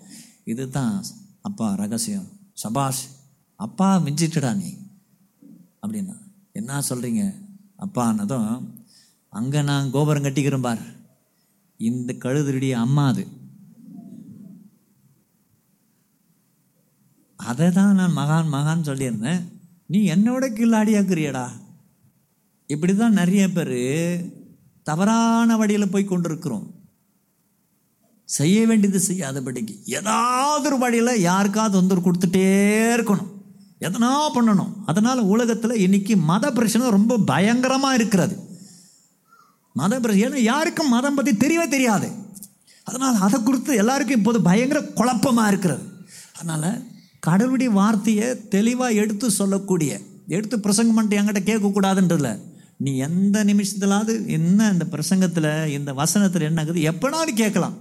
இதுதான் அப்பா ரகசியம். சபாஷ் அப்பா மிஞ்சிட்டுடா நீ. அப்படின்னா என்ன சொல்கிறீங்க அப்பானதும் அங்கே நான் கோபுரம் கட்டிக்கிறேன் பார். இந்த கழுதுருடைய அம்மா அது. அதை தான் நான் மகான் மகான் சொல்லியிருந்தேன். நீ என்னோட கில்லாடியாக்குறியடா இப்படி தான் நிறைய பேர் தவறான வழியில் போய் கொண்டிருக்கிறோம். செய்ய வேண்டியது செய்யாதபடிக்கு ஏதாவது ஒரு வழியில் யாருக்காவது தொந்தரவு கொடுத்துட்டே இருக்கணும். எதனா பண்ணணும். அதனால் உலகத்தில் இன்னைக்கு மத பிரச்சனை ரொம்ப பயங்கரமாக இருக்கிறது. மத பிரச்சனை ஏன்னா யாருக்கும் மதம் பற்றி தெரியவே தெரியாது. அதனால் அதை குறித்து எல்லாருக்கும் இப்போது பயங்கர குழப்பமாக இருக்கிறது. அதனால் கடவுளுடைய வார்த்தையை தெளிவாக எடுத்து சொல்லக்கூடிய எடுத்து பிரசங்கம் பண்ணிட்டு என்கிட்ட கேட்கக்கூடாதுன்றதில்லை நீ எந்த நிமிஷத்துலாவது என்ன இந்த பிரசங்கத்தில் இந்த வசனத்தில் என்னங்குது எப்பனாலும் கேட்கலாம்.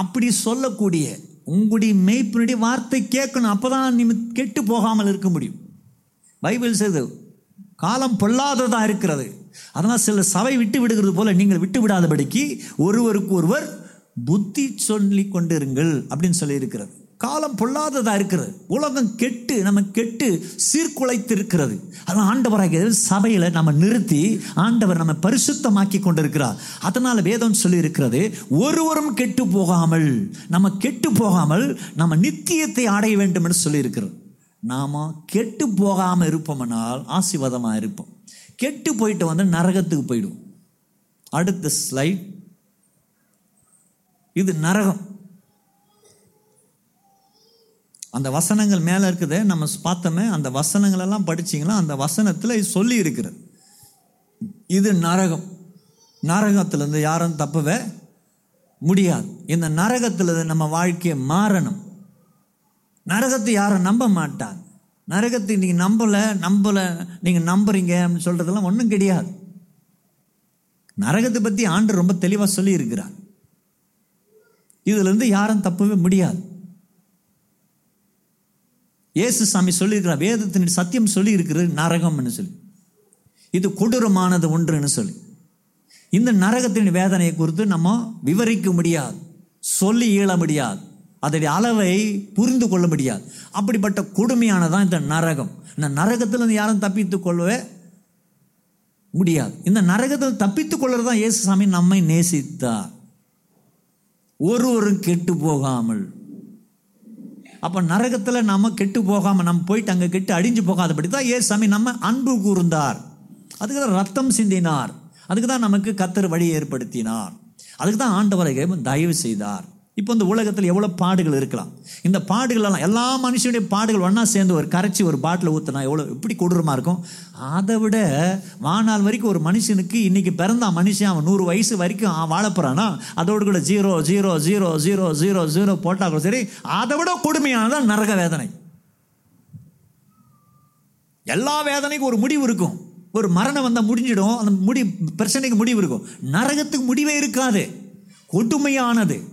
அப்படி சொல்லக்கூடிய உங்களுடைய மெய்ப்பினுடைய வார்த்தை கேட்கணும் அப்பதான் நீ கெட்டு போகாமல் இருக்க முடியும். பைபிள் செய்து காலம் பொல்லாததாக இருக்கிறது. அதனால் சில சபை விட்டு விடுகிறது போல நீங்கள் விட்டு விடாதபடிக்கு ஒருவருக்கு ஒருவர் புத்தி சொல்லி கொண்டிருங்கள் அப்படின்னு சொல்லியிருக்கிறது. காலம் பொல்லாததாக இருக்கிறது. உலகம் கெட்டு நம்ம கெட்டு சீர்குலைத்து இருக்கிறது அதனால் ஆண்டவராக சபையில் நம்ம நிறுத்தி ஆண்டவர் நம்ம பரிசுத்தமாக்கி கொண்டிருக்கிறார். அதனால் வேதம் சொல்லி இருக்கிறது ஒருவரும் கெட்டு போகாமல் நம்ம கெட்டு போகாமல் நம்ம நித்தியத்தை அடைய வேண்டும் என்று சொல்லி நாம் கெட்டு போகாமல் இருப்போம்னால் ஆசீர்வாதமாக இருப்போம். கெட்டு போயிட்டு வந்து நரகத்துக்கு போயிடுவோம். அடுத்த ஸ்லைட். இது நரகம். அந்த வசனங்கள் மேலே இருக்குது. நம்ம பார்த்தோமே அந்த வசனங்களெல்லாம் படிச்சிங்களா? அந்த வசனத்தில் சொல்லி இருக்கிறது இது நரகம். நரகத்திலேருந்து யாரும் தப்பவே முடியாது. இந்த நரகத்தில் நம்ம வாழ்க்கையை மாறணும். நரகத்தை யாரும் நம்ப மாட்டாங்க. நரகத்தை நீங்கள் நம்பலை நம்பலை நீங்கள் நம்புறீங்க அப்படின்னு சொல்கிறதெல்லாம் ஒன்றும் கிடையாது. நரகத்தை பற்றி ஆண்டு ரொம்ப தெளிவாக சொல்லியிருக்கிறார். இதுலேருந்து யாரும் தப்பவே முடியாது. இயேசு சாமி சொல்லியிருக்கிறார் வேதத்தின் சத்தியம் சொல்லி இருக்கிறது நரகம்னு சொல்லி. இது கொடூரமானது ஒன்றுன்னு சொல்லி. இந்த நரகத்தின் வேதனையை குறித்து நம்ம விவரிக்க முடியாது. சொல்லி இயல முடியாது. அதனுடைய அளவை புரிந்து கொள்ள முடியாது. அப்படிப்பட்ட கொடுமையானதான் இந்த நரகம். இந்த நரகத்தில் யாரும் தப்பித்து கொள்ளவே முடியாது. இந்த நரகத்தில் தப்பித்து கொள்வது தான் இயேசு சாமி நம்மை நேசித்தார். ஒருவரும் கெட்டு போகாமல் அப்போ நரகத்தில் நம்ம கெட்டு போகாமல் நம்ம போயிட்டு அங்கே கெட்டு அடிஞ்சு போகாதபடி தான் ஏ சாமி நம்ம அன்பு கூர்ந்தார். அதுக்கு தான் ரத்தம் சிந்தினார். அதுக்கு தான் நமக்கு கத்தர் வழி ஏற்படுத்தினார். அதுக்கு தான் ஆண்டவரை தயவு செய்தார். இப்போ இந்த உலகத்தில் எவ்வளோ பாடுகள் இருக்கலாம். இந்த பாடுகளெல்லாம் எல்லா மனுஷனுடைய பாடுகள் ஒன்றா சேர்ந்து ஒரு கரைச்சி ஒரு பாட்டில் ஊற்றினா எவ்வளோ எப்படி கொடூரமாக இருக்கும்? அதை விட வாழ்நாள் வரைக்கும் ஒரு மனுஷனுக்கு இன்றைக்கி பிறந்தான் மனுஷன் அவன் நூறு வயசு வரைக்கும் அவன் வாழப்போகிறான்னா அதோடு கூட zero zero zero zero zero zero போட்டால் கூட சரி அதை விட கொடுமையானதான் நரக வேதனை. எல்லா வேதனைக்கும் ஒரு முடிவு இருக்கும். ஒரு மரணம் வந்தால் முடிஞ்சிடும் அந்த முடி பிரச்சனைக்கு முடிவு இருக்கும். நரகத்துக்கு முடிவே இருக்காது. கொடுமையானது.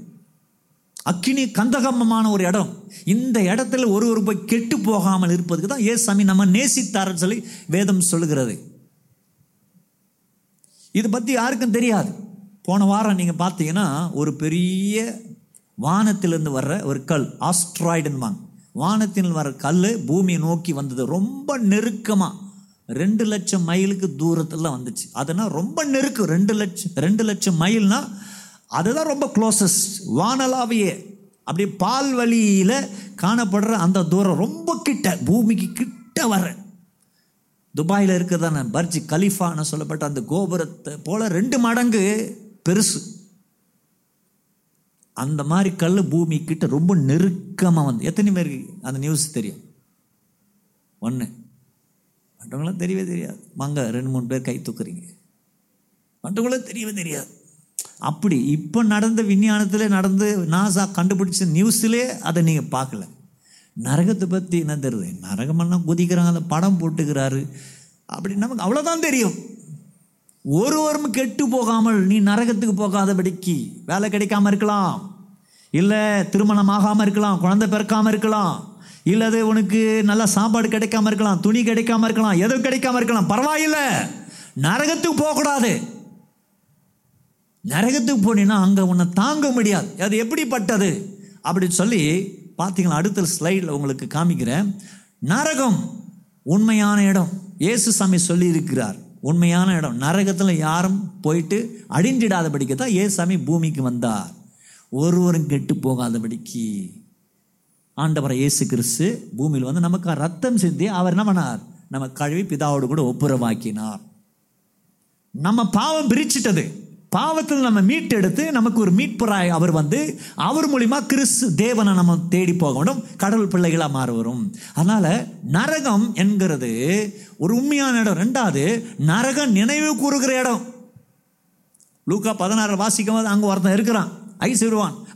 அக்கினி கந்தகமமான ஒரு இடம். இந்த இடத்துல ஒரு ஒரு போய் கெட்டு போகாமல் இருப்பதுக்கு தான் ஏசாமி நம்ம நேசித்தாரன்னு சொல்லி வேதம் சொல்லுகிறது. இது பற்றி யாருக்கும் தெரியாது. போன வாரம் நீங்கள் பார்த்தீங்கன்னா ஒரு பெரிய வானத்திலிருந்து வர்ற ஒரு கல் ஆஸ்ட்ராய்டுன்பாங்க வானத்தில் வர கல் பூமியை நோக்கி வந்தது. ரொம்ப நெருக்கமாக ரெண்டு லட்சம் மைலுக்கு தூரத்தில் வந்துச்சு. அதனால் ரொம்ப நெருக்கம். ரெண்டு லட்சம் ரெண்டு லட்சம் மைல்னால் அதுதான் ரொம்ப க்ளோசஸ்ட் வானலாவியே அப்படி பால் வழியில் காணப்படுற அந்த தூரம் ரொம்ப கிட்ட பூமிக்கு கிட்ட வர. துபாயில் இருக்கிறதான பர்ஜி கலிஃபான்னு சொல்லப்பட்ட அந்த கோபுரத்தை போல ரெண்டு மடங்கு பெருசு. அந்த மாதிரி கல் பூமி கிட்ட ரொம்ப நெருக்கமாக வந்து எத்தனை பேருக்கு அந்த நியூஸ் தெரியும்? ஒன்று மற்றவங்களாம் தெரியவே தெரியாது. வாங்க ரெண்டு மூணு பேர் கை தூக்குறீங்க. மற்றவங்களும் தெரியவே தெரியாது. அப்படி இப்போ நடந்த விஞ்ஞானத்தில் நடந்து நாசா கண்டுபிடிச்ச நியூஸ்லேயே அதை நீங்கள் பார்க்கல. நரகத்தை பற்றி என்ன தெரியுது? நரகமெல்லாம் குதிக்கிறாங்க அந்த படம் போட்டுக்கிறாரு. அப்படி நமக்கு அவ்வளோதான் தெரியும். ஒருவரும் கெட்டு போகாமல் நீ நரகத்துக்கு போகாதபடிக்கு வேலை கிடைக்காம இருக்கலாம். இல்லை திருமணம் ஆகாமல் இருக்கலாம் குழந்தை பிறக்காம இருக்கலாம். இல்லது உனக்கு நல்ல சாப்பாடு கிடைக்காம இருக்கலாம் துணி கிடைக்காம இருக்கலாம் எதுவும் கிடைக்காம இருக்கலாம். பரவாயில்லை. நரகத்துக்கு போகக்கூடாது. நரகத்துக்கு போனீங்கன்னா அங்கே உன்னை தாங்க முடியாது. அது எப்படிப்பட்டது? அப்படின்னு சொல்லி பார்த்தீங்களா அடுத்த ஸ்லைடில் உங்களுக்கு காமிக்கிறேன். நரகம் உண்மையான இடம். இயேசு சாமி சொல்லி இருக்கிறார் உண்மையான இடம். நரகத்தில் யாரும் போயிட்டு அழிஞ்சிடாதபடிக்கு தான் ஏசாமி பூமிக்கு வந்தார். ஒருவரும் கெட்டு போகாதபடிக்கு. ஆண்டவரை இயேசு கிறிஸ்து பூமியில் வந்து நமக்கு ரத்தம் சிந்தி அவர் என்ன பண்ணார்? நம்ம கழுவி பிதாவோடு கூட ஒப்புரவாக்கினார். நம்ம பாவம் பிரிச்சிட்டது. பாவத்தில் நம்ம மீட்டெடுத்து நமக்கு ஒரு மீட்பராய் அவர் வந்து அவர் மூலிமா கிறிஸ்து தேவனை நம்ம தேடி போக வேண்டும் கடவுள் பிள்ளைகளாக மாற வரும். அதனால் நரகம் என்கிறது ஒரு உண்மையான இடம். ரெண்டாவது நரகம் நினைவு கூறுகிற இடம். லூக்கா பதினாறு வாசிக்கும் போது அங்கே ஒருத்தன் இருக்கிறான் ஐஸ்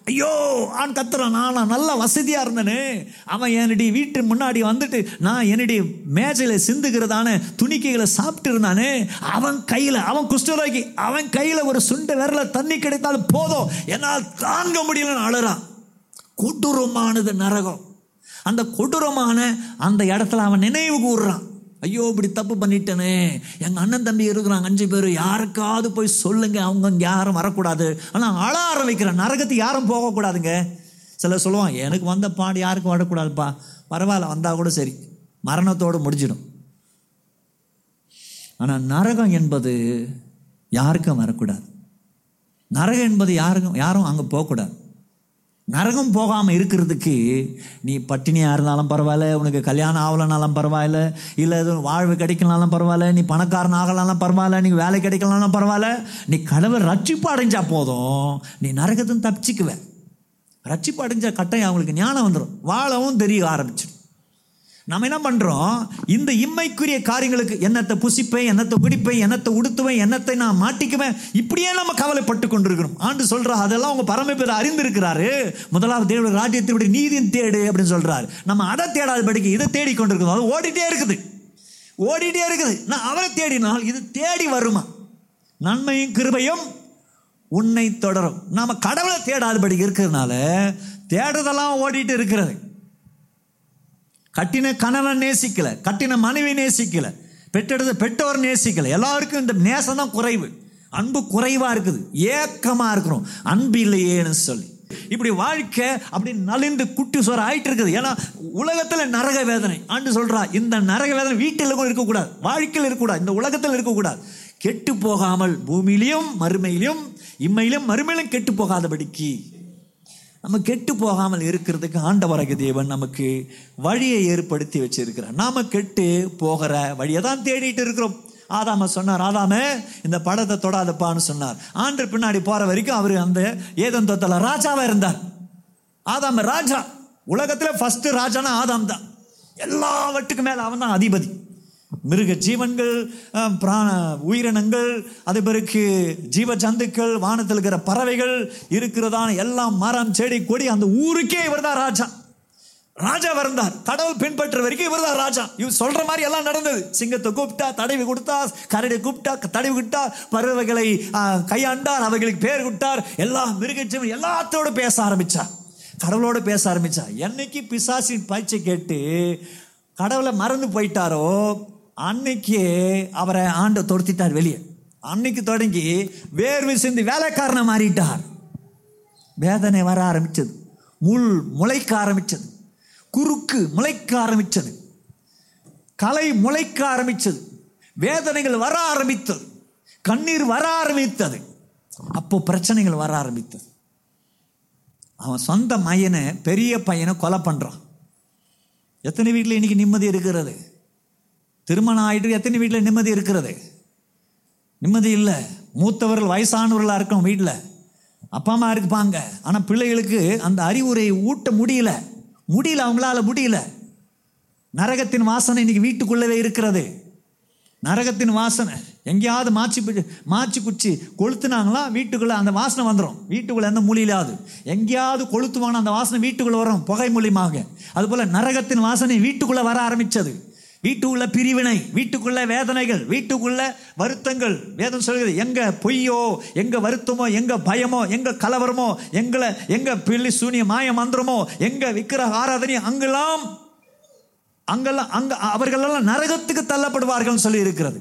ஐயோ ஆண் கத்துறான். நான் நல்ல வசதியாக இருந்தேனே. அவன் என்னுடைய வீட்டு முன்னாடி வந்துட்டு நான் என்னுடைய மேஜையில் சிந்துகிறதான துணிக்கைகளை சாப்பிட்டு இருந்தானே. அவன் கையில் அவன் குஷ்டரோகி அவன் கையில் ஒரு சுண்ட விரல தண்ணி கிடைத்தாலும் போதும். என்னால் தாங்க முடியலன்னு அழுறான். கொடூரமானது நரகம். அந்த கொடூரமான அந்த இடத்துல அவன் நினைவு கூறுறான். ஐயோ இப்படி தப்பு பண்ணிட்டேனே. எங்கள் அண்ணன் தம்பி இருக்கிறாங்க அஞ்சு பேர். யாருக்காவது போய் சொல்லுங்க அவங்க இங்கே யாரும் வரக்கூடாது. ஆனால் அழ ஆரம்பிக்கிறேன் நரகத்துக்கு யாரும் போகக்கூடாதுங்க. சிலர் சொல்லுவாங்க எனக்கு வந்த பாடு யாருக்கும் வரக்கூடாதுப்பா. பரவாயில்ல வந்தால் கூட சரி. மரணத்தோடு முடிஞ்சிடும். ஆனால் நரகம் என்பது யாருக்கும் வரக்கூடாது. நரகம் என்பது யாருக்கும் யாரும் அங்கே போகக்கூடாது. நரகம் போகாமல் இருக்கிறதுக்கு நீ பட்டினியாக இருந்தாலும் பரவாயில்ல உனக்கு கல்யாணம் ஆகலைனாலும் பரவாயில்ல இல்லை எதுவும் வாழ்வு கிடைக்கலனாலும் பரவாயில்ல நீ பணக்காரன் ஆகலாலும் பரவாயில்ல நீ வேலை கிடைக்கலனாலும் பரவாயில்ல நீ கடவுள் ரட்சிப்பு அடைஞ்சா போதும். நீ நரகத்தும் தப்பிச்சுக்குவ. ரட்சிப்பு அடைஞ்ச கட்டாயம் அவங்களுக்கு ஞானம் வந்துடும் வாழவும் தெரிய ஆரம்பிச்சிடும் நம்ம என்ன பண்ணுறோம் இந்த இம்மைக்குரிய காரியங்களுக்கு என்னத்தை புசிப்பேன் என்னத்தை குடிப்பேன் என்னத்தை உடுத்துவேன் என்னத்தை நான் மாட்டிக்குவேன். இப்படியே நம்ம கவலைப்பட்டு கொண்டிருக்கிறோம். ஆண்டு சொல்கிறா அதெல்லாம் உங்கள் பரமபேர் அறிந்திருக்கிறாரு. முதலாவது தேவனுடைய ராஜ்யத்தினுடைய நீதியின் தேடு அப்படின்னு சொல்கிறாரு நம்ம அதை தேடாதபடிக்கு இதை தேடி கொண்டிருக்கிறோம். அது ஓடிட்டே இருக்குது. ஓடிட்டே இருக்குது. நான் அவரை தேடினால் இது தேடி வருமா? நன்மையும் கிருபையும் உன்னை தொடரும். நாம் கடவுளை தேடாதபடி இருக்கிறதுனால தேடுதெல்லாம் ஓடிட்டு இருக்கிறது. கட்டின கணவன் நேசிக்கல கட்டின மனைவி நேசிக்கல பெற்றெடுத்த பெற்றோர் நேசிக்கல. எல்லாருக்கும் இந்த நேசம் தான் குறைவு. அன்பு குறைவா இருக்குது. ஏக்கமா இருக்கிறோம். அன்பு இல்லையேன்னு சொல்லி. இப்படி வாழ்க்கை அப்படி நலிந்து குட்டி சோற ஆயிட்டு இருக்குது. ஏன்னா உலகத்துல நரக வேதனை. ஆண்டு சொல்றா இந்த நரக வேதனை வீட்டில் கூட இருக்கக்கூடாது. வாழ்க்கையில் இருக்கக்கூடாது. இந்த உலகத்தில் இருக்கக்கூடாது. கெட்டு போகாமல் பூமியிலையும் மறுமையிலையும் இம்மையிலும் மறுமையிலும் கெட்டு போகாதபடிக்கு நம்ம கெட்டு போகாமல் இருக்கிறதுக்கு ஆண்டவரக தேவன் நமக்கு வழியை ஏற்படுத்தி வச்சிருக்கிறார். நாம கெட்டு போகிற வழியை தான் தேடிட்டு இருக்கிறோம். ஆதாம சொன்னார் ஆதாம இந்த படத்தை தொடாதப்பான்னு சொன்னார். ஆண்டு பின்னாடி போற வரைக்கும் அவர் அந்த ஏதன் தொத்தல ராஜாவா இருந்தார். ஆதாம ராஜா. உலகத்தில் ஃபஸ்ட்டு ராஜானா ஆதாம் தான். எல்லாவற்றுக்கும் மேலே அவன் தான் அதிபதி. மிருக ஜீவன்கள் பிராண உயிரினங்கள் அது பிறகு ஜீவ ஜந்துக்கள் வானத்தில் இருக்கிற பறவைகள் இருக்கிறதான எல்லாம் மரம் செடி கொடி அந்த ஊருக்கே இவர் தான் ராஜா. ராஜா வந்தார் கடவுள் பின்பற்ற வரைக்கும் இவர் தான் ராஜா. இவர் சொல்ற மாதிரி எல்லாம் நடந்தது. சிங்கத்தை கூப்பிட்டா தடவி கொடுத்தா கரடி கூப்பிட்டா தடவி விட்டா பறவைகளை கையாண்டார் அவைகளுக்கு பேர் விட்டார் எல்லா மிருக ஜீவன் எல்லாத்தோட பேச ஆரம்பிச்சார். கடவுளோட பேச ஆரம்பிச்சா என்னைக்கு பிசாசின் பயிற்சி கேட்டு கடவுளை மறந்து போயிட்டாரோ அன்னைக்கு அவரை ஆண்டு துரத்திட்டார் வெளியே. அன்னைக்கு தொடங்கி வேர்வை சிந்தி வேலைக்காரனை மாறிட்டார். வேதனை வர ஆரம்பித்தது முள் முளைக்க ஆரம்பிச்சது. குறுக்கு முளைக்க ஆரம்பிச்சது. கலை முளைக்க ஆரம்பித்தது வேதனைகள் வர ஆரம்பித்தது. கண்ணீர் வர ஆரம்பித்தது. அப்போ பிரச்சனைகள் வர ஆரம்பித்தது. அவன் சொந்த மையனை பெரிய பையனை கொலை பண்ணுறான் எத்தனை வீட்டில் இன்னைக்கு நிம்மதி இருக்கிறது? திருமணம் ஆயிட்டு எத்தனை வீட்டில் நிம்மதி இருக்கிறது? நிம்மதி இல்லை. மூத்தவர்கள் வயசானவர்களாக இருக்கும் வீட்டில் அப்பா அம்மா இருப்பாங்க. ஆனால் பிள்ளைகளுக்கு அந்த அறிவுரையை ஊட்ட முடியல. முடியல அவங்களால முடியல. நரகத்தின் வாசனை இன்னைக்கு வீட்டுக்குள்ளவே இருக்கிறது. நரகத்தின் வாசனை. எங்கேயாவது மாச்சி மாச்சி குச்சி கொளுத்துனாங்களா வீட்டுக்குள்ளே அந்த வாசனை வந்துடும் வீட்டுக்குள்ளே எந்த மூலியிலாது எங்கேயாவது கொளுத்துவான அந்த வாசனை வீட்டுக்குள்ளே வரும் புகை மூலியமாக. அதுபோல் நரகத்தின் வாசனை வீட்டுக்குள்ளே வர ஆரம்பித்தது வீட்டுக்குள்ள பிரிவினை வீட்டுக்குள்ள வேதனைகள் வீட்டுக்குள்ள வருத்தங்கள். வேதம் சொல்கிறது எங்க பொய்யோ எங்க வருத்தமோ எங்க பயமோ எங்க கலவரமோ எங்களை எங்க பிள்ளி சூனிய மாய மந்திரமோ எங்க விக்கிர ஆராதனை அங்கெல்லாம் அங்கெல்லாம் அங்க அவர்களெல்லாம் நரகத்துக்கு தள்ளப்படுவார்கள் சொல்லி இருக்கிறது.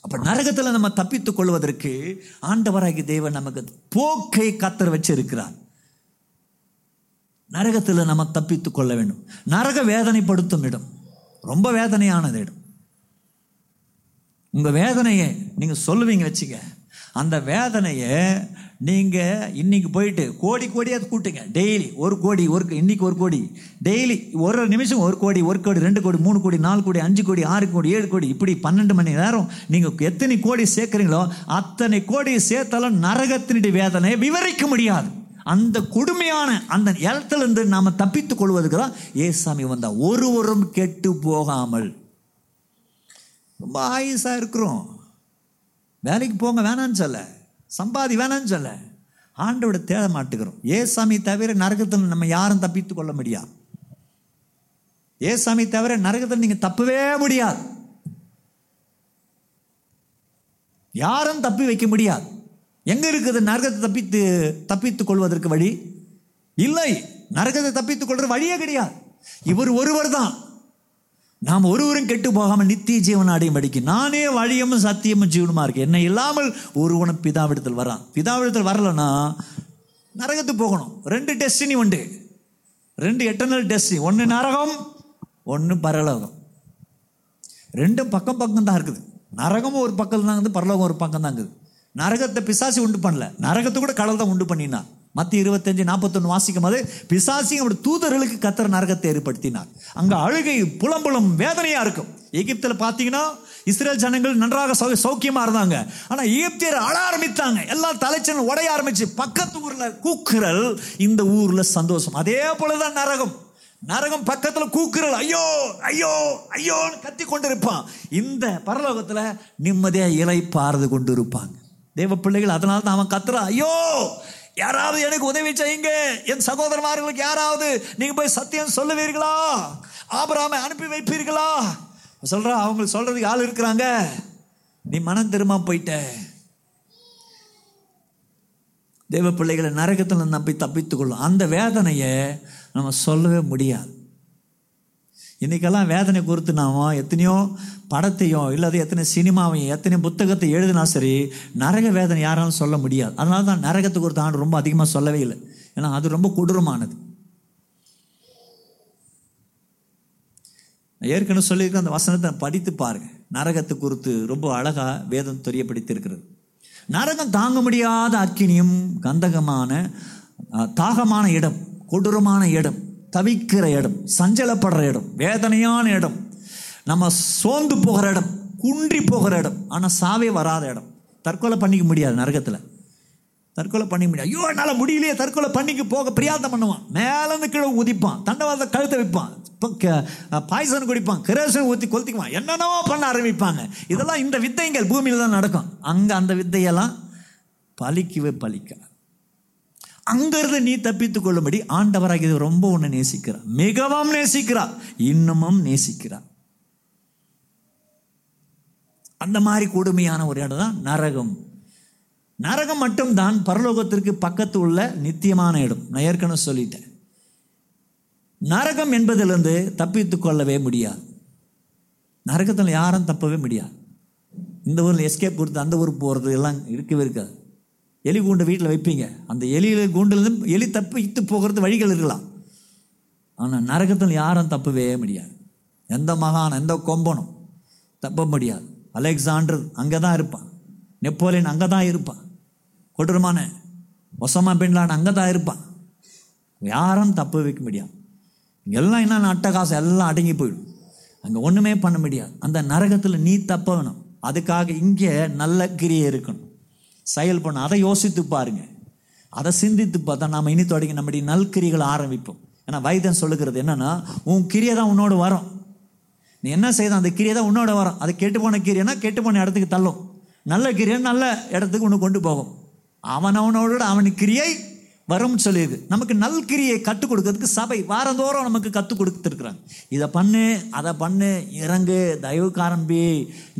அப்ப நரகத்தில் நம்ம தப்பித்துக் கொள்வதற்கு ஆண்டவராகி தேவன் நமக்கு போக்கை கத்தர் வச்சிருக்கிறார். நரகத்தில் நம்ம தப்பித்துக் கொள்ள வேண்டும். நரக வேதனைப்படுத்தும் இடம். ரொம்ப வேதனையானது இடம் உங்கள் வேதனையை நீங்கள் சொல்லுவீங்க வச்சுக்க. அந்த வேதனையை நீங்கள் இன்னைக்கு போயிட்டு கோடி கோடியாக கூட்டுங்க. டெய்லி ஒரு கோடி ஒரு இன்னைக்கு ஒரு கோடி. டெய்லி ஒரு நிமிஷம் ஒரு கோடி ஒரு கோடி ரெண்டு கோடி மூணு கோடி நாலு கோடி அஞ்சு கோடி ஆறு கோடி ஏழு கோடி இப்படி பன்னெண்டு மணி நேரம் நீங்கள் எத்தனை கோடி சேர்க்குறீங்களோ அத்தனை கோடி சேர்த்தாலும் நரகத்தினுடைய வேதனையை விவரிக்க முடியாது. அந்த கொடுமையான அந்த இடத்துலேருந்து நாம் தப்பித்துக் கொள்வதுக்கு தான் ஏசாமி வந்தால் ஒருவரும் கெட்டு போகாமல். ரொம்ப ஆயுசாக இருக்கிறோம். வேலைக்கு போங்க வேணான்னு சொல்ல. சம்பாதி வேணான்னு சொல்ல. ஆண்டோட தேட மாட்டுக்கிறோம். ஏசாமி தவிர நரகத்தில் நம்ம யாரும் தப்பித்து கொள்ள முடியாது. ஏசாமி தவிர நரகத்தில் நீங்கள் தப்பவே முடியாது. யாரும் தப்பி வைக்க முடியாது. எங்க இருக்குது நரகத்தை தப்பித்து தப்பித்துக் கொள்வதற்கு வழி? இல்லை. நரகத்தை தப்பித்துக் கொள்ற வழியே கிடையாது. இவர் ஒருவர் தான். நாம் ஒருவரும் கெட்டு போகாமல் நித்திய ஜீவன் அடையும் படிக்க நானே வழியும் சத்தியமும் ஜீவனுமா இருக்கேன். என்ன இல்லாமல் ஒருவனும் பிதாவிடத்தில் வரான். பிதாவிடத்தில் வரலன்னா நரகத்துக்கு போகணும். ரெண்டு டெஸ்டினி உண்டு. ரெண்டு எட்டர்னல் டெஸ்டினி ஒன்று நரகம் ஒன்று பரலோகம். ரெண்டும் பக்கம் பக்கம் தான் இருக்குது. நரகமும் ஒரு பக்கம் தான் இருக்குது பரலோகம் ஒரு பக்கம் தான் இருக்குது. நரகத்தை பிசாசி உண்டு பண்ணல. நரகத்தை கூட கடல் தான் உண்டு பண்ணினான் மத்திய இருபத்தஞ்சு நாற்பத்தொன்று வாசிக்கும் போது பிசாசி அவருடைய தூதர்களுக்கு கத்தர் நரகத்தை ஏற்படுத்தினார். அங்கே அழுகை புலம்புலம் வேதனையாக இருக்கும். எகிப்தில் பார்த்தீங்கன்னா இஸ்ரேல் ஜனங்கள் நன்றாக சௌ சௌக்கியமாக இருந்தாங்க. ஆனால் எகிப்தியர் அழ ஆரம்பித்தாங்க. எல்லாம் தலைச்சன் உடைய ஆரம்பிச்சு பக்கத்து ஊரில் கூக்குரல் இந்த ஊரில் சந்தோஷம். அதே போலதான் நரகம். நரகம் பக்கத்தில் கூக்குறல் ஐயோ ஐயோ ஐயோன்னு கத்தி கொண்டு இருப்பான் இந்த பரலோகத்தில் நிம்மதியாக இலை பார்ந்து கொண்டு இருப்பாங்க தேவ பிள்ளைகள் அதனால தான் அவன் கத்துறான் ஐயோ யாராவது எனக்கு உதவி செய்யுங்க. என் சகோதரமார்களுக்கு யாராவது நீங்கள் போய் சத்தியம் சொல்லுவீர்களா? ஆபராம அனுப்பி வைப்பீர்களா? சொல்றா அவங்க சொல்கிறதுக்கு ஆள் இருக்கிறாங்க. நீ மனம் திரும்ப போயிட்ட. தேவ பிள்ளைகளை நரகத்தில் நம்பி தப்பித்துக் கொள்ளும். அந்த வேதனையை நம்ம சொல்லவே முடியாது. இன்னைக்கெல்லாம் வேதனை குறித்து நாம எத்தனையோ படத்தையும் இல்லாத எத்தனை சினிமாவையும் எத்தனை புத்தகத்தை எழுதினா சரி நரக வேதனை யாராலும் சொல்ல முடியாது. அதனால தான் நரகத்தை குறித்து ஆண்டு ரொம்ப அதிகமாக சொல்லவே இல்லை. ஏன்னா அது ரொம்ப கொடூரமானது. ஏற்கனவே சொல்லியிருக்க அந்த வசனத்தை படித்து பாருங்க. நரகத்தை குறித்து ரொம்ப அழகாக வேதம் தெரியப்படுத்தியிருக்கிறது. நரகம் தாங்க முடியாத அக்கினியும் கந்தகமான தாகமான இடம் கொடூரமான இடம் தவிக்கிற இடம் சஞ்சலப்படுற இடம் வேதனையான இடம். நம்ம சோர்ந்து போகிற இடம் குன்றி போகிற இடம் ஆனால் சாவே வராத இடம். தற்கொலை பண்ணிக்க முடியாது நரகத்தில். தற்கொலை பண்ணிக்க முடியாது. ஐயோ என்னால் முடியலையே தற்கொலை பண்ணிக்க போக பிரியாதம் பண்ணுவான். மேலேருந்து கீழே உதிப்பான். தண்டவாதத்தை கழுத்தை வைப்பான். இப்போ பாய்சன் குடிப்பான். கிரேசன் ஊற்றி கொளுத்திக்குவான். என்னென்னவோ பண்ண ஆரம்பிப்பாங்க. இதெல்லாம் இந்த வித்தைகள் பூமியில் தான் நடக்கும். அங்கே அந்த வித்தையெல்லாம் பலிக்கவே பலிக்காது அங்கிருந்து நீ தப்பித்துக் கொள்ளும்படி ஆண்டவராக இது ரொம்ப ஒன்று நேசிக்கிறார். மிகவும் நேசிக்கிறார். இன்னமும் நேசிக்கிறார். அந்த மாதிரி கொடுமையான ஒரு இடம் தான் நரகம். நரகம் மட்டும்தான் பரலோகத்திற்கு பக்கத்து உள்ள நித்தியமான இடம். நான் ஏற்கனவே சொல்லிட்டேன். நரகம் என்பதிலிருந்து தப்பித்து கொள்ளவே முடியாது. நரகத்தில் யாரும் தப்பவே முடியாது. இந்த ஊரில் எஸ்கேப் கொடுத்து அந்த ஊருக்கு போகிறது எல்லாம் இருக்கவே இருக்காது. எலி கூண்டு வீட்டில் வைப்பீங்க. அந்த எலியில் கூண்டுலேருந்து எலி தப்பித்து போகிறது வழிகள் இருக்கலாம். ஆனால் நரகத்தில் யாரும் தப்பவே முடியாது. எந்த மகான் எந்த கொம்பனும் தப்ப முடியாது. அலெக்சாண்டர் அங்கே தான் இருப்பான். நெப்போலியன் அங்கே தான் இருப்பான். கொடூரமான ஒசமா பின்லான் அங்கே தான் இருப்பான். யாரும் தப்பு வைக்க முடியாது. எல்லாம் என்னென்ன அட்டகாசம் எல்லாம் அடங்கி போயிடும். அங்கே ஒன்றுமே பண்ண முடியாது. அந்த நரகத்தில் நீ தப்பணும் அதுக்காக இங்கே நல்ல கிரியை இருக்கணும். செயல் பண்ண. அதை யோசித்து பாருங்க. அதை சிந்தித்து பார்த்தா நாம் இனி தொடங்கி நம்முடைய நல்கிரிகளை ஆரம்பிப்போம். ஏன்னா வைத்தியம் சொல்லுகிறது என்னென்னா உன் கிரியை தான் உன்னோடு வரும். நீ என்ன செய்த அந்த கிரியை தான் உன்னோட வரும். அது கெட்டு போன கிரியைனா கெட்டு போன இடத்துக்கு தள்ளும். நல்ல கிரியை நல்ல இடத்துக்கு உன்னை கொண்டு போகும். அவன் அவனோட அவனுக்கு கிரியை வரும்னு சொல்லியிருக்கு. நமக்கு நல்கிரியை கற்றுக் கொடுக்கறதுக்கு சபை வாரந்தோறும் நமக்கு கற்றுக் கொடுத்துருக்குறாங்க. இதை பண்ணு அதை பண்ணு இறங்கு தயவு காரம்பி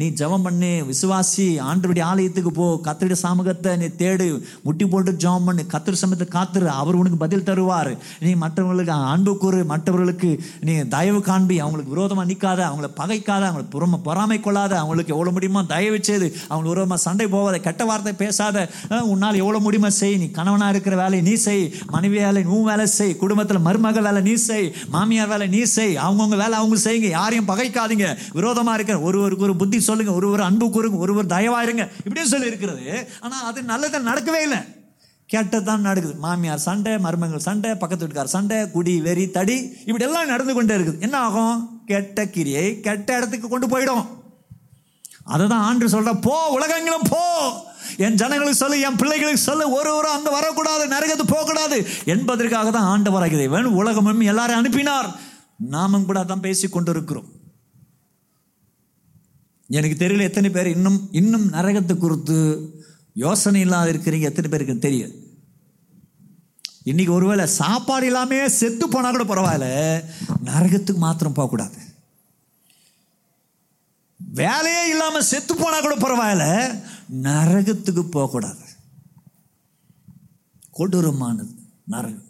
நீ ஜெபம் பண்ணு விசுவாசி ஆண்டவருடைய ஆலயத்துக்கு போ கத்தருடைய சாமகத்தை நீ தேடு முட்டி போட்டு ஜபம் பண்ணு கத்திர சமயத்தை காத்துரு அவர் உனக்கு பதில் தருவார். நீ மற்றவங்களுக்கு அன்பு கூறு மற்றவர்களுக்கு நீ தயவு காண்பி அவங்களுக்கு விரோதமாக நிற்காத அவங்கள பகைக்காத அவங்களை புறம பொறாமை கொள்ளாத அவங்களுக்கு எவ்வளோ முடியுமோ தயவு செய்து அவங்களுக்கு விரோதமாக சண்டை போகாத கெட்ட வார்த்தை பேசாத உன்னால் எவ்வளோ முடியுமோ செய் நீ கணவனாக இருக்கிற வேலையை நீ நீ செய். மனைவி வேலை நீ வேலை செய். குடும்பத்தில் மருமக வேலை நீ செய். மாமியார் வேலை நீ செய். அவங்கவுங்க வேலை அவங்க செய்யுங்க. யாரையும் பகைக்காதீங்க. விரோதமாக இருக்க ஒருவருக்கு ஒரு புத்தி சொல்லுங்க. ஒருவர் அன்பு கூறுங்க. ஒருவர் தயவாயிருங்க இப்படின்னு சொல்லி இருக்கிறது ஆனால் அது நல்லது நடக்கவே இல்லை. கெட்டதான் நடக்குது. மாமியார் சண்டை மருமகள் சண்டை பக்கத்து வீட்டுக்கார் சண்டை குடி வெறி தடி இப்படி எல்லாம் நடந்து கொண்டே இருக்குது. என்ன ஆகும்? கெட்ட கிரியை கெட்ட இடத்துக்கு கொண்டு போயிடும். அதுதான் ஆண்டு சொல்கிற போ உலகங்களும் போ. என் ஜனங்களுக்கு சொல்லு என் பிள்ளைகளுக்கு சொல்லு. ஒரு ஒரு வரக்கூடாது நரகத்து போகக்கூடாது. என்பதற்காக தான் ஆண்டு வராಗಿದೆ வேணும். உலகமும் எல்லாரும் அனுப்பினார். நாமும் கூட அதான் பேசி கொண்டிருக்கிறோம். எனக்கு தெரியல எத்தனை பேர் இன்னும் இன்னும் நரகத்தை குறித்து யோசனை இல்லாத இருக்கிறீங்க. எத்தனை பேருக்கு தெரியும் இன்னைக்கு ஒருவேளை சாப்பாடு இல்லாமே செத்து போனா கூட பரவாயில்ல. நரகத்துக்கு மாத்திரம் போகக்கூடாது. வேலையே இல்லாமல் செத்து போனால் கூட பரவாயில்ல நரகத்துக்கு போகக்கூடாது கொடூரமானது நரகம்.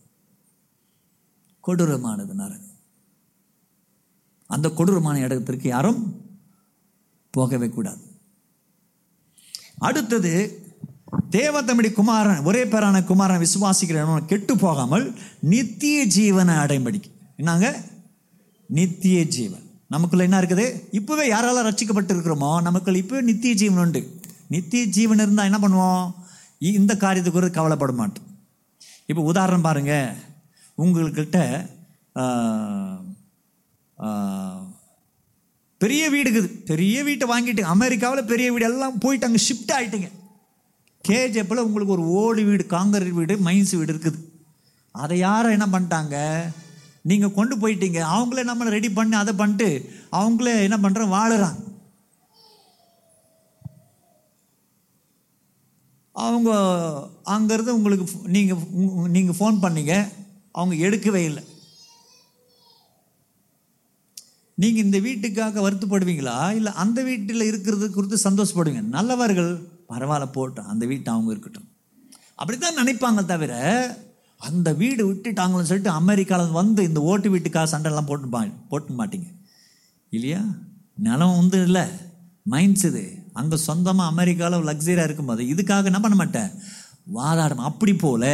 கொடூரமானது நரகம். அந்த கொடூரமான இடத்திற்கு யாரும் போகவே கூடாது. அடுத்தது தேவத்தமிடி குமாரன் ஒரே பேரான குமாரன் விசுவாசிக்கிறவன் கெட்டு போகாமல் நித்திய ஜீவனை அடைம்படிக்கு என்னங்க? நித்திய ஜீவன். நமக்குள்ள என்ன இருக்குது? இப்போவே யாரால ரசிக்கப்பட்டு இருக்கிறோமோ நமக்குள்ள இப்போ நித்திய ஜீவன் உண்டு. நித்திய ஜீவன் இருந்தால் என்ன பண்ணுவோம்? இ- இந்த காரியத்துக்கு ஒரு கவலைப்பட மாட்டோம். இப்போ உதாரணம் பாருங்க. உங்கள்கிட்ட பெரிய வீடு இருக்குது. பெரிய வீட்டை வாங்கிட்டு அமெரிக்காவில் பெரிய வீடு எல்லாம் போயிட்டு அங்கே ஷிஃப்ட் ஆயிட்டுங்க. கேஜப்பில் உங்களுக்கு ஒரு ஓடு வீடு காங்கிரீட் வீடு மைன்ஸ் வீடு இருக்குது. அதை யாரும் என்ன பண்ணிட்டாங்க? நீங்கள் கொண்டு போயிட்டீங்க. அவங்களே நம்மளை ரெடி பண்ணி அதை பண்ணிட்டு அவங்களே என்ன பண்ணுறோம் வாழுறாங்க. அவங்க அங்கேருந்து உங்களுக்கு நீங்கள் நீங்கள் ஃபோன் பண்ணீங்க அவங்க எடுக்கவே இல்லை. நீங்கள் இந்த வீட்டுக்காக வருத்தப்படுவீங்களா? இல்லை அந்த வீட்டில் இருக்கிறது குறித்து சந்தோஷப்படுவீங்க? நல்லவர்கள் பரவாயில்ல போட்டோம் அந்த வீட்டை அவங்க இருக்கட்டும். அப்படி தான் நினைப்பாங்க தவிர அந்த வீடு விட்டுட்டாங்களும் சொல்லிட்டு அமெரிக்காவில் வந்து இந்த ஓட்டு வீட்டுக்காக சண்டைலாம் போட்டு போட்டு மாட்டிங்க. இல்லையா? நிலம் வந்து இல்லை. மைண்ட்ஸ் இது. அங்கே சொந்தமாக அமெரிக்காவில் லக்ஸரியாக இருக்கும்போது இதுக்காக என்ன பண்ண மாட்டேன்? வாதாடும். அப்படி போல.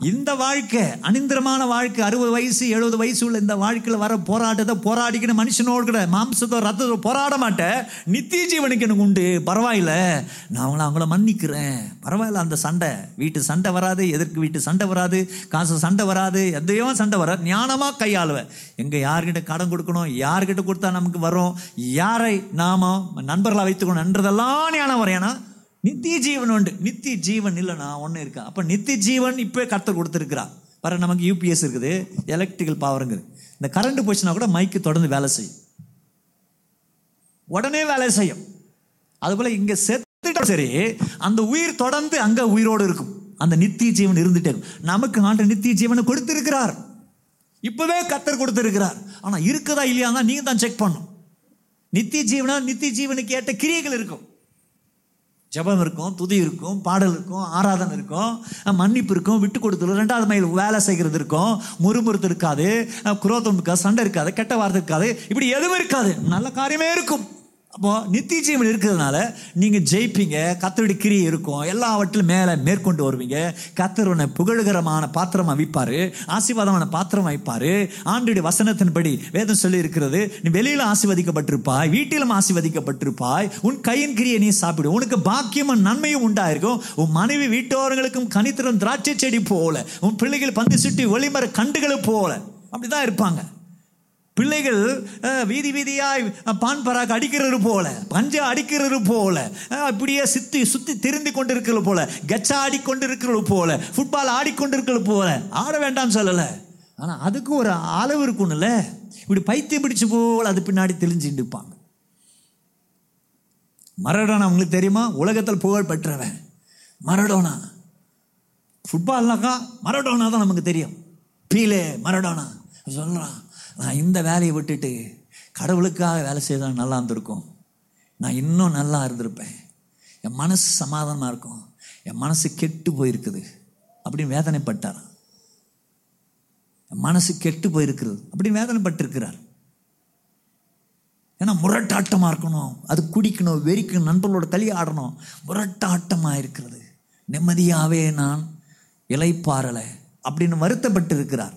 இந்த வாழ்க்கை அனிந்திரமான வாழ்க்கை அறுபது வயசு எழுபது வயசு உள்ள இந்த வாழ்க்கையில் வர போராட்டத்தை போராடிக்கணும் மனுஷனோடு கூட மாம்சத்தோ ரத்தத்தோ போராட மாட்டேன். நித்திய ஜீவனுக்கு எனக்கு உண்டு. பரவாயில்ல. நான் அவங்கள அவங்கள மன்னிக்கிறேன். பரவாயில்ல அந்த சண்டை. வீட்டு சண்டை வராது எதற்கு வீட்டு சண்டை வராது காசு சண்டை வராது எதையோ சண்டை வராது ஞானமாக கையாளுவேன் எங்கே யார்கிட்ட கடன் கொடுக்கணும் யார்கிட்ட கொடுத்தா நமக்கு வரும் யாரை நாம நண்பர்களாக வைத்துக்கணும் என்றதெல்லாம் ஞானம் வரும். ஏன்னா நித்திய ஜீவன் உண்டு. நித்திய ஜீவன் இல்லைனா ஒன்று இருக்கா? அப்போ நித்திய ஜீவன் இப்போ கர்த்தர் கொடுத்துருக்குறா வர நமக்கு யூபிஎஸ் இருக்குது. எலக்ட்ரிக்கல் பவருங்குது இந்த கரண்ட் போச்சுன்னா கூட மைக்கு தொடர்ந்து வேலை செய்யும். உடனே வேலை செய்யும். அதுபோல் இங்கே செத்துட்டோம் சரி அந்த உயிர் தொடர்ந்து அங்கே உயிரோடு இருக்கும். அந்த நித்திய ஜீவன் இருந்துட்டே இருக்கும். நமக்கு ஆண்டு நித்திய ஜீவனை கொடுத்திருக்கிறார். இப்போவே கத்தர் கொடுத்திருக்கிறார். ஆனால் இருக்குதா இல்லையா தான் நீங்கள் தான் செக் பண்ணும் நித்திய ஜீவனா நித்திய ஜீவனுக்கு ஏற்ற கிரியைகள் இருக்கும். ஜெபம் இருக்கும் துதி இருக்கும் பாடல் இருக்கும் ஆராதனை இருக்கும் மன்னிப்பு இருக்கும் விட்டு கொடுத்தல் ரெண்டாவது மைல் வேலை செய்கிறது இருக்கும் முறுமுறுத்து இருக்காது குரோதம் இருக்காது சண்டை இருக்காது கெட்ட வார்த்தை இருக்காது இப்படி எதுவும் இருக்காது நல்ல காரியமே இருக்கும். அப்போ நித்திய ஜீவன் இருக்கிறதுனால நீங்கள் ஜெயிப்பீங்க கத்தருடைய கிரி இருக்கும் எல்லாவற்றிலும் மேலே மேற்கொண்டு வருவீங்க. கத்தர் உன்னை புகழுகரமான பாத்திரம் வைப்பார் ஆசீர்வாதமான பாத்திரம் வைப்பார். ஆண்டுடைய வசனத்தின்படி வேதம் சொல்லி இருக்கிறது நீ வெளியில் ஆசீர்வதிக்கப்பட்டிருப்பாய் வீட்டிலும் ஆசீர்வதிக்கப்பட்டிருப்பாய். உன் கையின் கிரியை நீ சாப்பிடு. உனக்கு பாக்கியமும் நன்மையும் உண்டாயிருக்கும். உன் மனைவி வீட்டோர்களுக்கும் கனித்திரம் திராட்சை செடி போல உன் பிள்ளைகள் பந்து சுட்டி ஒளிமர கண்டுகளை போல. அப்படிதான் இருப்பாங்க. பிள்ளைகள் வீதி வீதியாய் பான் பராக் அடிக்கிறது போல பஞ்ச அடிக்கிறது போல அப்படியே சுத்தி சுத்தி திரும்பி கொண்டிருக்கிறது போல கச்சா ஆடிக்கொண்டிருக்கிறது போல ஃபுட்பால் ஆடிக்கொண்டிருக்கிறது போல. ஆட வேண்டாம்னு சொல்லலை. ஆனால் அதுக்கு ஒரு அளவு இருக்கும்ல. இப்படி பைத்தியம் பிடிச்சு போல் அது பின்னாடி தெளிஞ்சுட்டு இருப்பாங்க. மரடோனா உங்களுக்கு தெரியுமா? உலகத்தில் புகழ் பெற்றவன். மரடோனா. ஃபுட்பால்னாக்கா மரடோனா தான் நமக்கு தெரியும். Pele Maradona. சொல்கிறான் நான் இந்த வேலையை விட்டுட்டு கடவுளுக்காக வேலை செய்தால் நல்லா இருந்திருக்கும். நான் இன்னும் நல்லா இருந்திருப்பேன். என் மனசு சமாதானமாக இருக்கும். என் மனசு கெட்டு போயிருக்குது. அப்படின்னு வேதனைப்பட்டார். என் மனசு கெட்டு போயிருக்கிறது அப்படின்னு வேதனைப்பட்டிருக்கிறார். ஏன்னா முரட்டாட்டமாக இருக்கணும். அது குடிக்கணும் வெறிக்கணும் நண்பர்களோட களி ஆடணும். முரட்டாட்டமாக இருக்கிறது. நிம்மதியாகவே நான் இலைப்பாறலை அப்படின்னு வருத்தப்பட்டு இருக்கிறார்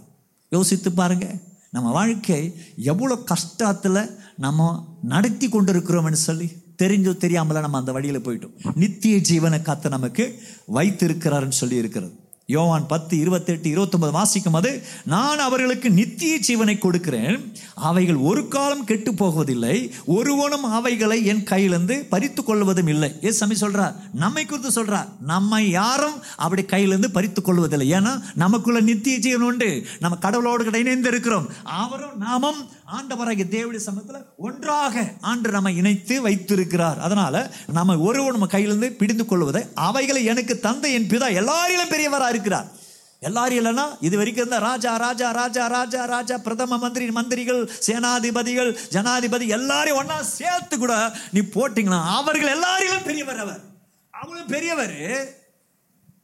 யோசித்து பாருங்கள் நம்ம வாழ்க்கை எவ்வளோ கஷ்டத்தில் நம்ம நடத்தி கொண்டு இருக்கிறோம்னு சொல்லி தெரிஞ்சோ தெரியாமல நம்ம அந்த வழியில் போயிட்டோம். நித்திய ஜீவனை காத்து நமக்கு வைத்திருக்கிறாருன்னு சொல்லி இருக்கிறது. யோவான் பத்து இருபத்தெட்டு இருபத்தொன்பது வாசிக்கும் போது நான் அவர்களுக்கு நித்திய ஜீவனை கொடுக்கிறேன். அவைகள் ஒரு காலம் கெட்டு போவதில்லை. ஒருவனும் அவைகளை என் கையிலிருந்து பறித்து கொள்வதும் இல்லை. ஏ சமி சொல்றார் நம்மை குறித்து சொல்றார். நம்மை யாரும் அப்படி கையிலிருந்து பறித்து கொள்வதில்லை. ஏன்னா நமக்குள்ள நித்திய ஜீவன் உண்டு. நம்ம கடவுளோடு இணைந்து இருக்கிறோம். அவரும் நாமும் ஆண்டவராகிய தேவடைய சமயத்தில் ஒன்றாக ஆண்டு நம்மை இணைத்து வைத்திருக்கிறார். அதனால நம்ம ஒருவன் நம்ம கையிலிருந்து பிடிந்து கொள்வதை அவைகளை எனக்கு தந்தை என் பிதா எல்லாரிலும் பெரியவராக இருக்கிறார். எல்லாரும் இல்லைன்னா இது வரைக்கும் இருந்த ராஜா ராஜா ராஜா ராஜா ராஜா பிரதம மந்திரி மந்திரிகள் சேனாதிபதிகள் ஜனாதிபதி எல்லாரையும் ஒன்றா சேர்த்து கூட நீ போட்டிங்கன்னா அவர்கள் எல்லாரிலும் பெரியவர் அவர். அவ்வளோ பெரியவர்.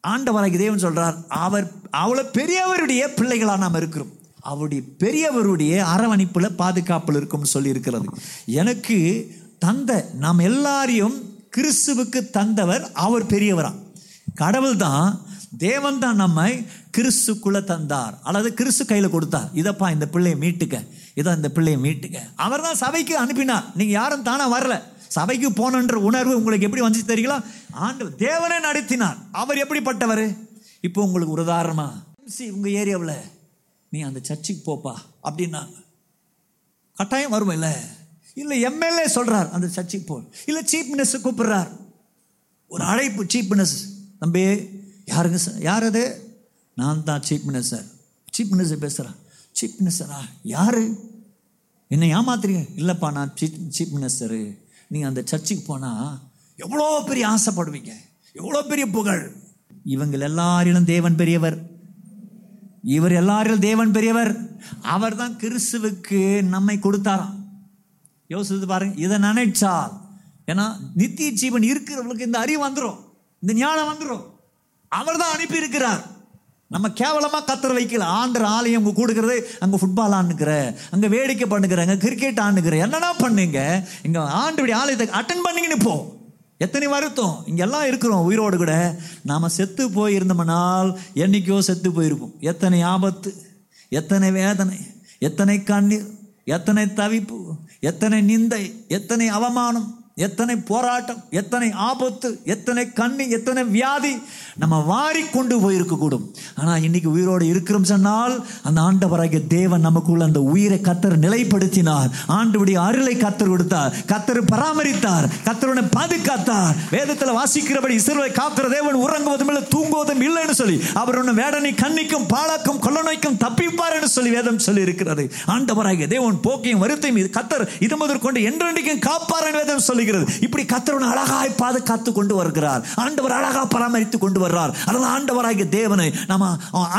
ஆண்டவராகி தேவன் சொல்றார் அவர் அவ்வளோ பெரியவருடைய பிள்ளைகளாக நாம் இருக்கிறோம். அவருடைய பெரியவருடைய அரவணைப்பில் பாதுகாப்பில் இருக்கும்னு சொல்லியிருக்கிறது. எனக்கு தந்த நாம் எல்லாரையும் கிறிஸ்துவுக்கு தந்தவர் அவர் பெரியவரா. கடவுள் தான் தேவன் தான் நம்மை கிறிஸ்துக்குள்ளே தந்தார். அல்லது கிறிஸ்து கையில் கொடுத்தார். இதப்பா இந்த பிள்ளையை மீட்டுக்க. இதை இந்த பிள்ளையை மீட்டுக்க. அவர் தான் சபைக்கு அனுப்பினார். நீங்கள் யாரும் தானாக வரல. சபைக்கு போனன்ற உணர்வு உங்களுக்கு எப்படி வந்துச்சு தெரியுங்களா? ஆண்டு தேவனே நடத்தினார். அவர் எப்படிப்பட்டவர்? இப்போ உங்களுக்கு ஒரு உதாரணமா. உங்கள் ஏரியாவில் நீ அந்த சர்ச்சுக்கு போப்பா அப்படின்னாங்க கட்டாயம் வரும் இல்லை இல்லை எம்எல்ஏ சொல்கிறார் அந்த சர்ச்சுக்கு போ. இல்லை சீஃப் மினிஸ்டர் கூப்பிடுறார். ஒரு அழைப்பு சீஃப் மினிஸ்டர் தம்பி யாருங்க சார் யார் அது? நான் தான் சீஃப் மினிஸ்டர் சீஃப் மினிஸ்டர் பேசுகிறேன் சீஃப் மினிஸ்டரா யார்? என்னை ஏமாத்துறீங்க? இல்லைப்பா நான் சீஃப் சீஃப் மினிஸ்டரு நீங்கள் அந்த சர்ச்சுக்கு போனால் எவ்வளோ பெரிய ஆசைப்படுவீங்க? எவ்வளோ பெரிய புகழ்? இவங்கள் எல்லாரிலும் தேவன் பெரியவர். இவர் எல்லாரிலும் தேவன் பெரியவர். அவர் தான் கிறிஸ்துவுக்கு நம்மை கொடுத்தாராம். யோசித்து பாருங்க இதை நினைச்சால் ஏன்னா நித்திய ஜீவன் இருக்கிறவங்களுக்கு இந்த அறிவு வந்துடும் இந்த ஞானம் வந்துடும் அவர் தான் அனுப்பி இருக்கிறார் நம்ம கேவலமாக கத்துற வைக்கல. ஆண்டு ஆலயம் உங்கள் கொடுக்குறது அங்கே ஃபுட்பால் ஆண்டுக்கிற அங்கே வேடிக்கை பண்ணுக்கிற அங்கே கிரிக்கெட் ஆண்டுக்கிற என்னடா பண்ணுங்க? இங்கே ஆண்டுடைய ஆலயத்தை அட்டன் பண்ணிங்கன்னு போ. எத்தனை வருத்தம்? இங்கெல்லாம் இருக்கிறோம் உயிரோடு கூட. நாம் செத்து போயிருந்தோம்னால் என்னைக்கோ செத்து போயிருப்போம். எத்தனை ஆபத்து எத்தனை வேதனை எத்தனை கண்ணீர் எத்தனை தவிப்பு எத்தனை நிந்தை எத்தனை அவமானம். எத்தனை போராட்டம் எத்தனை ஆபத்து எத்தனை கண்ணி எத்தனை வியாதி நம்ம வாரி கொண்டு போயிருக்க கூடும் ஆனா இன்னைக்கு உயிரோடு இருக்கிறோம் சொன்னால் அந்த ஆண்டவராகிய தேவன் நமக்குள்ள அந்த உயிரை கத்தர் நிலைப்படுத்தினார். ஆண்டுடைய அருளை கத்தர் கொடுத்தார். கத்தர் பராமரித்தார். கத்தருடன் பாதுகாத்தார். வேதத்தில் வாசிக்கிறபடி இஸ்ரவேலை காக்கிற தேவன் உறங்குவதும் இல்லை தூங்குவதும் இல்லைன்னு சொல்லி அவர் ஒன்று வேடனை கண்ணிக்கும் பாலாக்கும் கொள்ள நோய்க்கும் தப்பிப்பார் என்று சொல்லி வேதம் சொல்லி இருக்கிறது ஆண்டவராகிய தேவன் போக்கையும் வருத்தையும் இது கத்தர் இது முதற்கொண்டு என்றென்றைக்கும் காப்பார் என்று வேதம் சொல்லுகிறது இப்படி கத்தர் அழகாய் பாதுகாத்து கொண்டு வருகிறார். ஆண்டவர் அழகாக பராமரித்து கொண்டு வர்றார். அதனால் ஆண்டவராகிய தேவனை நம்ம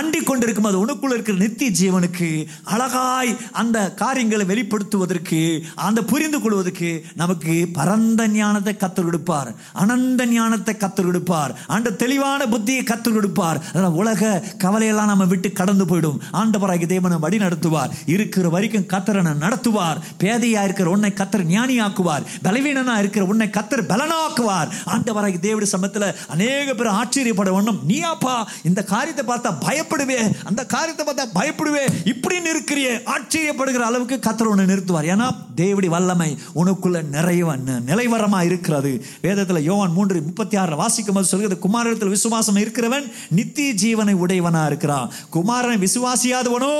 அண்டி கொண்டிருக்கும் அது உனக்குள்ள இருக்கிற நித்திய ஜீவனுக்கு அழகாய் அந்த காரியங்களை வெளிப்படுத்துவதற்கு அந்த புரிந்து கொள்வதற்கு நமக்கு பரந்த ஞானத்தை கத்தர் கொடுப்பார். அனந்த ஞானத்தை கத்தர் கொடுப்பார். அந்த தெளிவான புத்தியை கத்தர் கொடுப்பார். அதனால் உலக கவலையெல்லாம் நம்ம விட்டு கடந்து போயிடும். ஆண்டவராகிய தேவனை வழி நடத்துவார் இருக்கிற வரைக்கும் கத்தரனை நடத்துவார். பேதையா இருக்கிற உன்னை கத்தர் ஞானியாக்குவார். பலவீனனா இருக்கிற உன்னை கத்தர் பலனாக்குவார். ஆண்டவராகி தேவடி சமத்துல அநேக பேர் ஆச்சரியப்பட ஒண்ணும் நீயாப்பா இந்த காரியத்தை பார்த்தா பயப்படுவே. அந்த காரியத்தை பார்த்தா பயப்படுவே. இப்படின்னு இருக்கிறியே ஆச்சரியப்படுகிற அளவுக்கு கத்தர் உன்னை நிறுத்துவார். ஏன்னா தேவடி வல்லமை உனக்குள்ள நிறைய நிலைவரமா இருக்கிறது. வேதத்துல யோவான் மூன்று முப்பத்தி ஆறு வாசிக்கும் போது சொல்கிறது குமாரத்தில் விசுவாசம் இருக்கிறவன் நித்திய ஜீவனை உடையவனா இருக்கிறான். குமாரனை விசுவாசியாதவனோ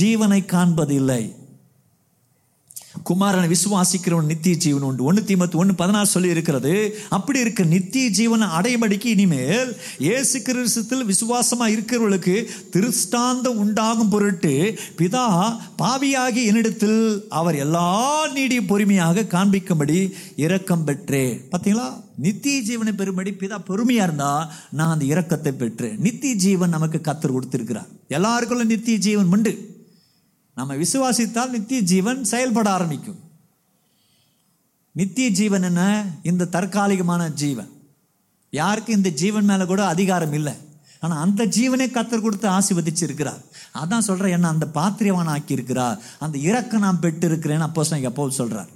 ஜீவனை காண்பதில்லை. குமாரனை விசுவாசிக்கிறவன் நித்திய ஜீவன் உண்டு. ஒன்று தீமத்து ஒன்று பதினாறு சொல்லி இருக்கிறது அப்படி இருக்க நித்திய ஜீவனை அடையபடிக்கு இனிமேல் இயேசு கிறிஸ்தத்தில் விசுவாசமாக இருக்கிறவர்களுக்கு திருஷ்டாந்தம் உண்டாகும் பொருட்டு பிதா பாவியாகி என்னிடத்தில் அவர் எல்லா நீடிய பொறுமையாக காண்பிக்கும்படி இரக்கம் பெற்றேன் பார்த்தீங்களா நித்திய ஜீவனை பெறும்படி பிதா பொறுமையாக இருந்தால் நான் அந்த இரக்கத்தை பெற்றேன். நித்திய ஜீவன் நமக்கு கத்தர் கொடுத்துருக்கிறார். எல்லாருக்குள்ள நித்திய ஜீவன் உண்டு. நம்ம விசுவாசித்தால் நித்திய ஜீவன் செயல்பட ஆரம்பிக்கும். நித்திய ஜீவன் என்ன? இந்த தற்காலிகமான ஜீவன். யாருக்கு இந்த ஜீவன் மேலே கூட அதிகாரம் இல்லை. ஆனால் அந்த ஜீவனை கத்தர் கொடுத்து ஆசிர்வதிச்சிருக்கிறார். அதான் சொல்கிறேன் என்ன? அந்த பாத்திரியவான் ஆக்கியிருக்கிறார் அந்த இறக்க நான் பெற்று இருக்கிறேன்னு அப்போ எப்போ சொல்கிறார்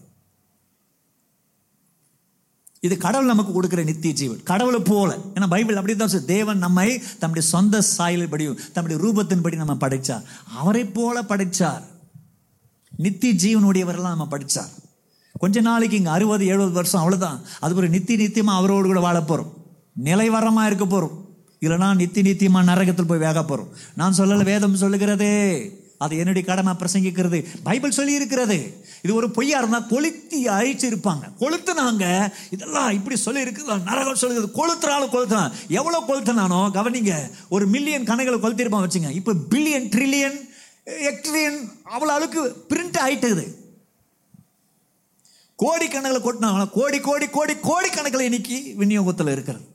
இது கடவுள் நமக்கு கொடுக்குற நித்திய ஜீவன். கடவுளை போல. ஏன்னா பைபிள் அப்படி தான் சொல்லு. தேவன் நம்மை தம்முடைய சொந்த சாயலின்படியும் தம்முடைய ரூபத்தின்படி நம்ம படைச்சார். அவரை போல படைச்சார். நித்திய ஜீவனுடையவரெல்லாம் நம்ம படித்தார் கொஞ்ச நாளைக்கு இங்கே அறுபது எழுபது வருஷம் அவ்வளோதான் அது ஒரு நித்தி நித்தியமாக அவரோடு கூட வாழ போகிறோம் நிலைவரமாக இருக்க போகிறோம் இல்லைனா நித்தி நித்தியமாக நரகத்தில் போய் வேக போகிறோம் நான் சொல்லலை வேதம் சொல்லுகிறதே. அது என்னுடைய கடமை பிரசங்கிக்கிறது. பைபிள் சொல்லி இருக்கிறது இது ஒரு பொய்யா இருந்தால் கொளுத்தி அழிச்சு இருப்பாங்க கொளுத்துனாங்க. இதெல்லாம் இப்படி சொல்லி இருக்குது நரகம் சொல்லுகிறது. கொளுத்துறாலும் கொளுத்துறான். எவ்வளோ கொளுத்துனானோ கவனிங்க ஒரு மில்லியன் கணக்கில் கொளுத்திருப்பான் வச்சுங்க. இப்போ பில்லியன் ட்ரில்லியன் எக்ட்ரியன் அவ்வளோ அளவுக்கு பிரிண்ட் ஆயிட்டுது. கோடிக்கணக்கில் கொட்டினாங்க கோடி கோடி கோடி கோடிக்கணக்கில் இன்னைக்கு விநியோகத்தில் இருக்கிறது.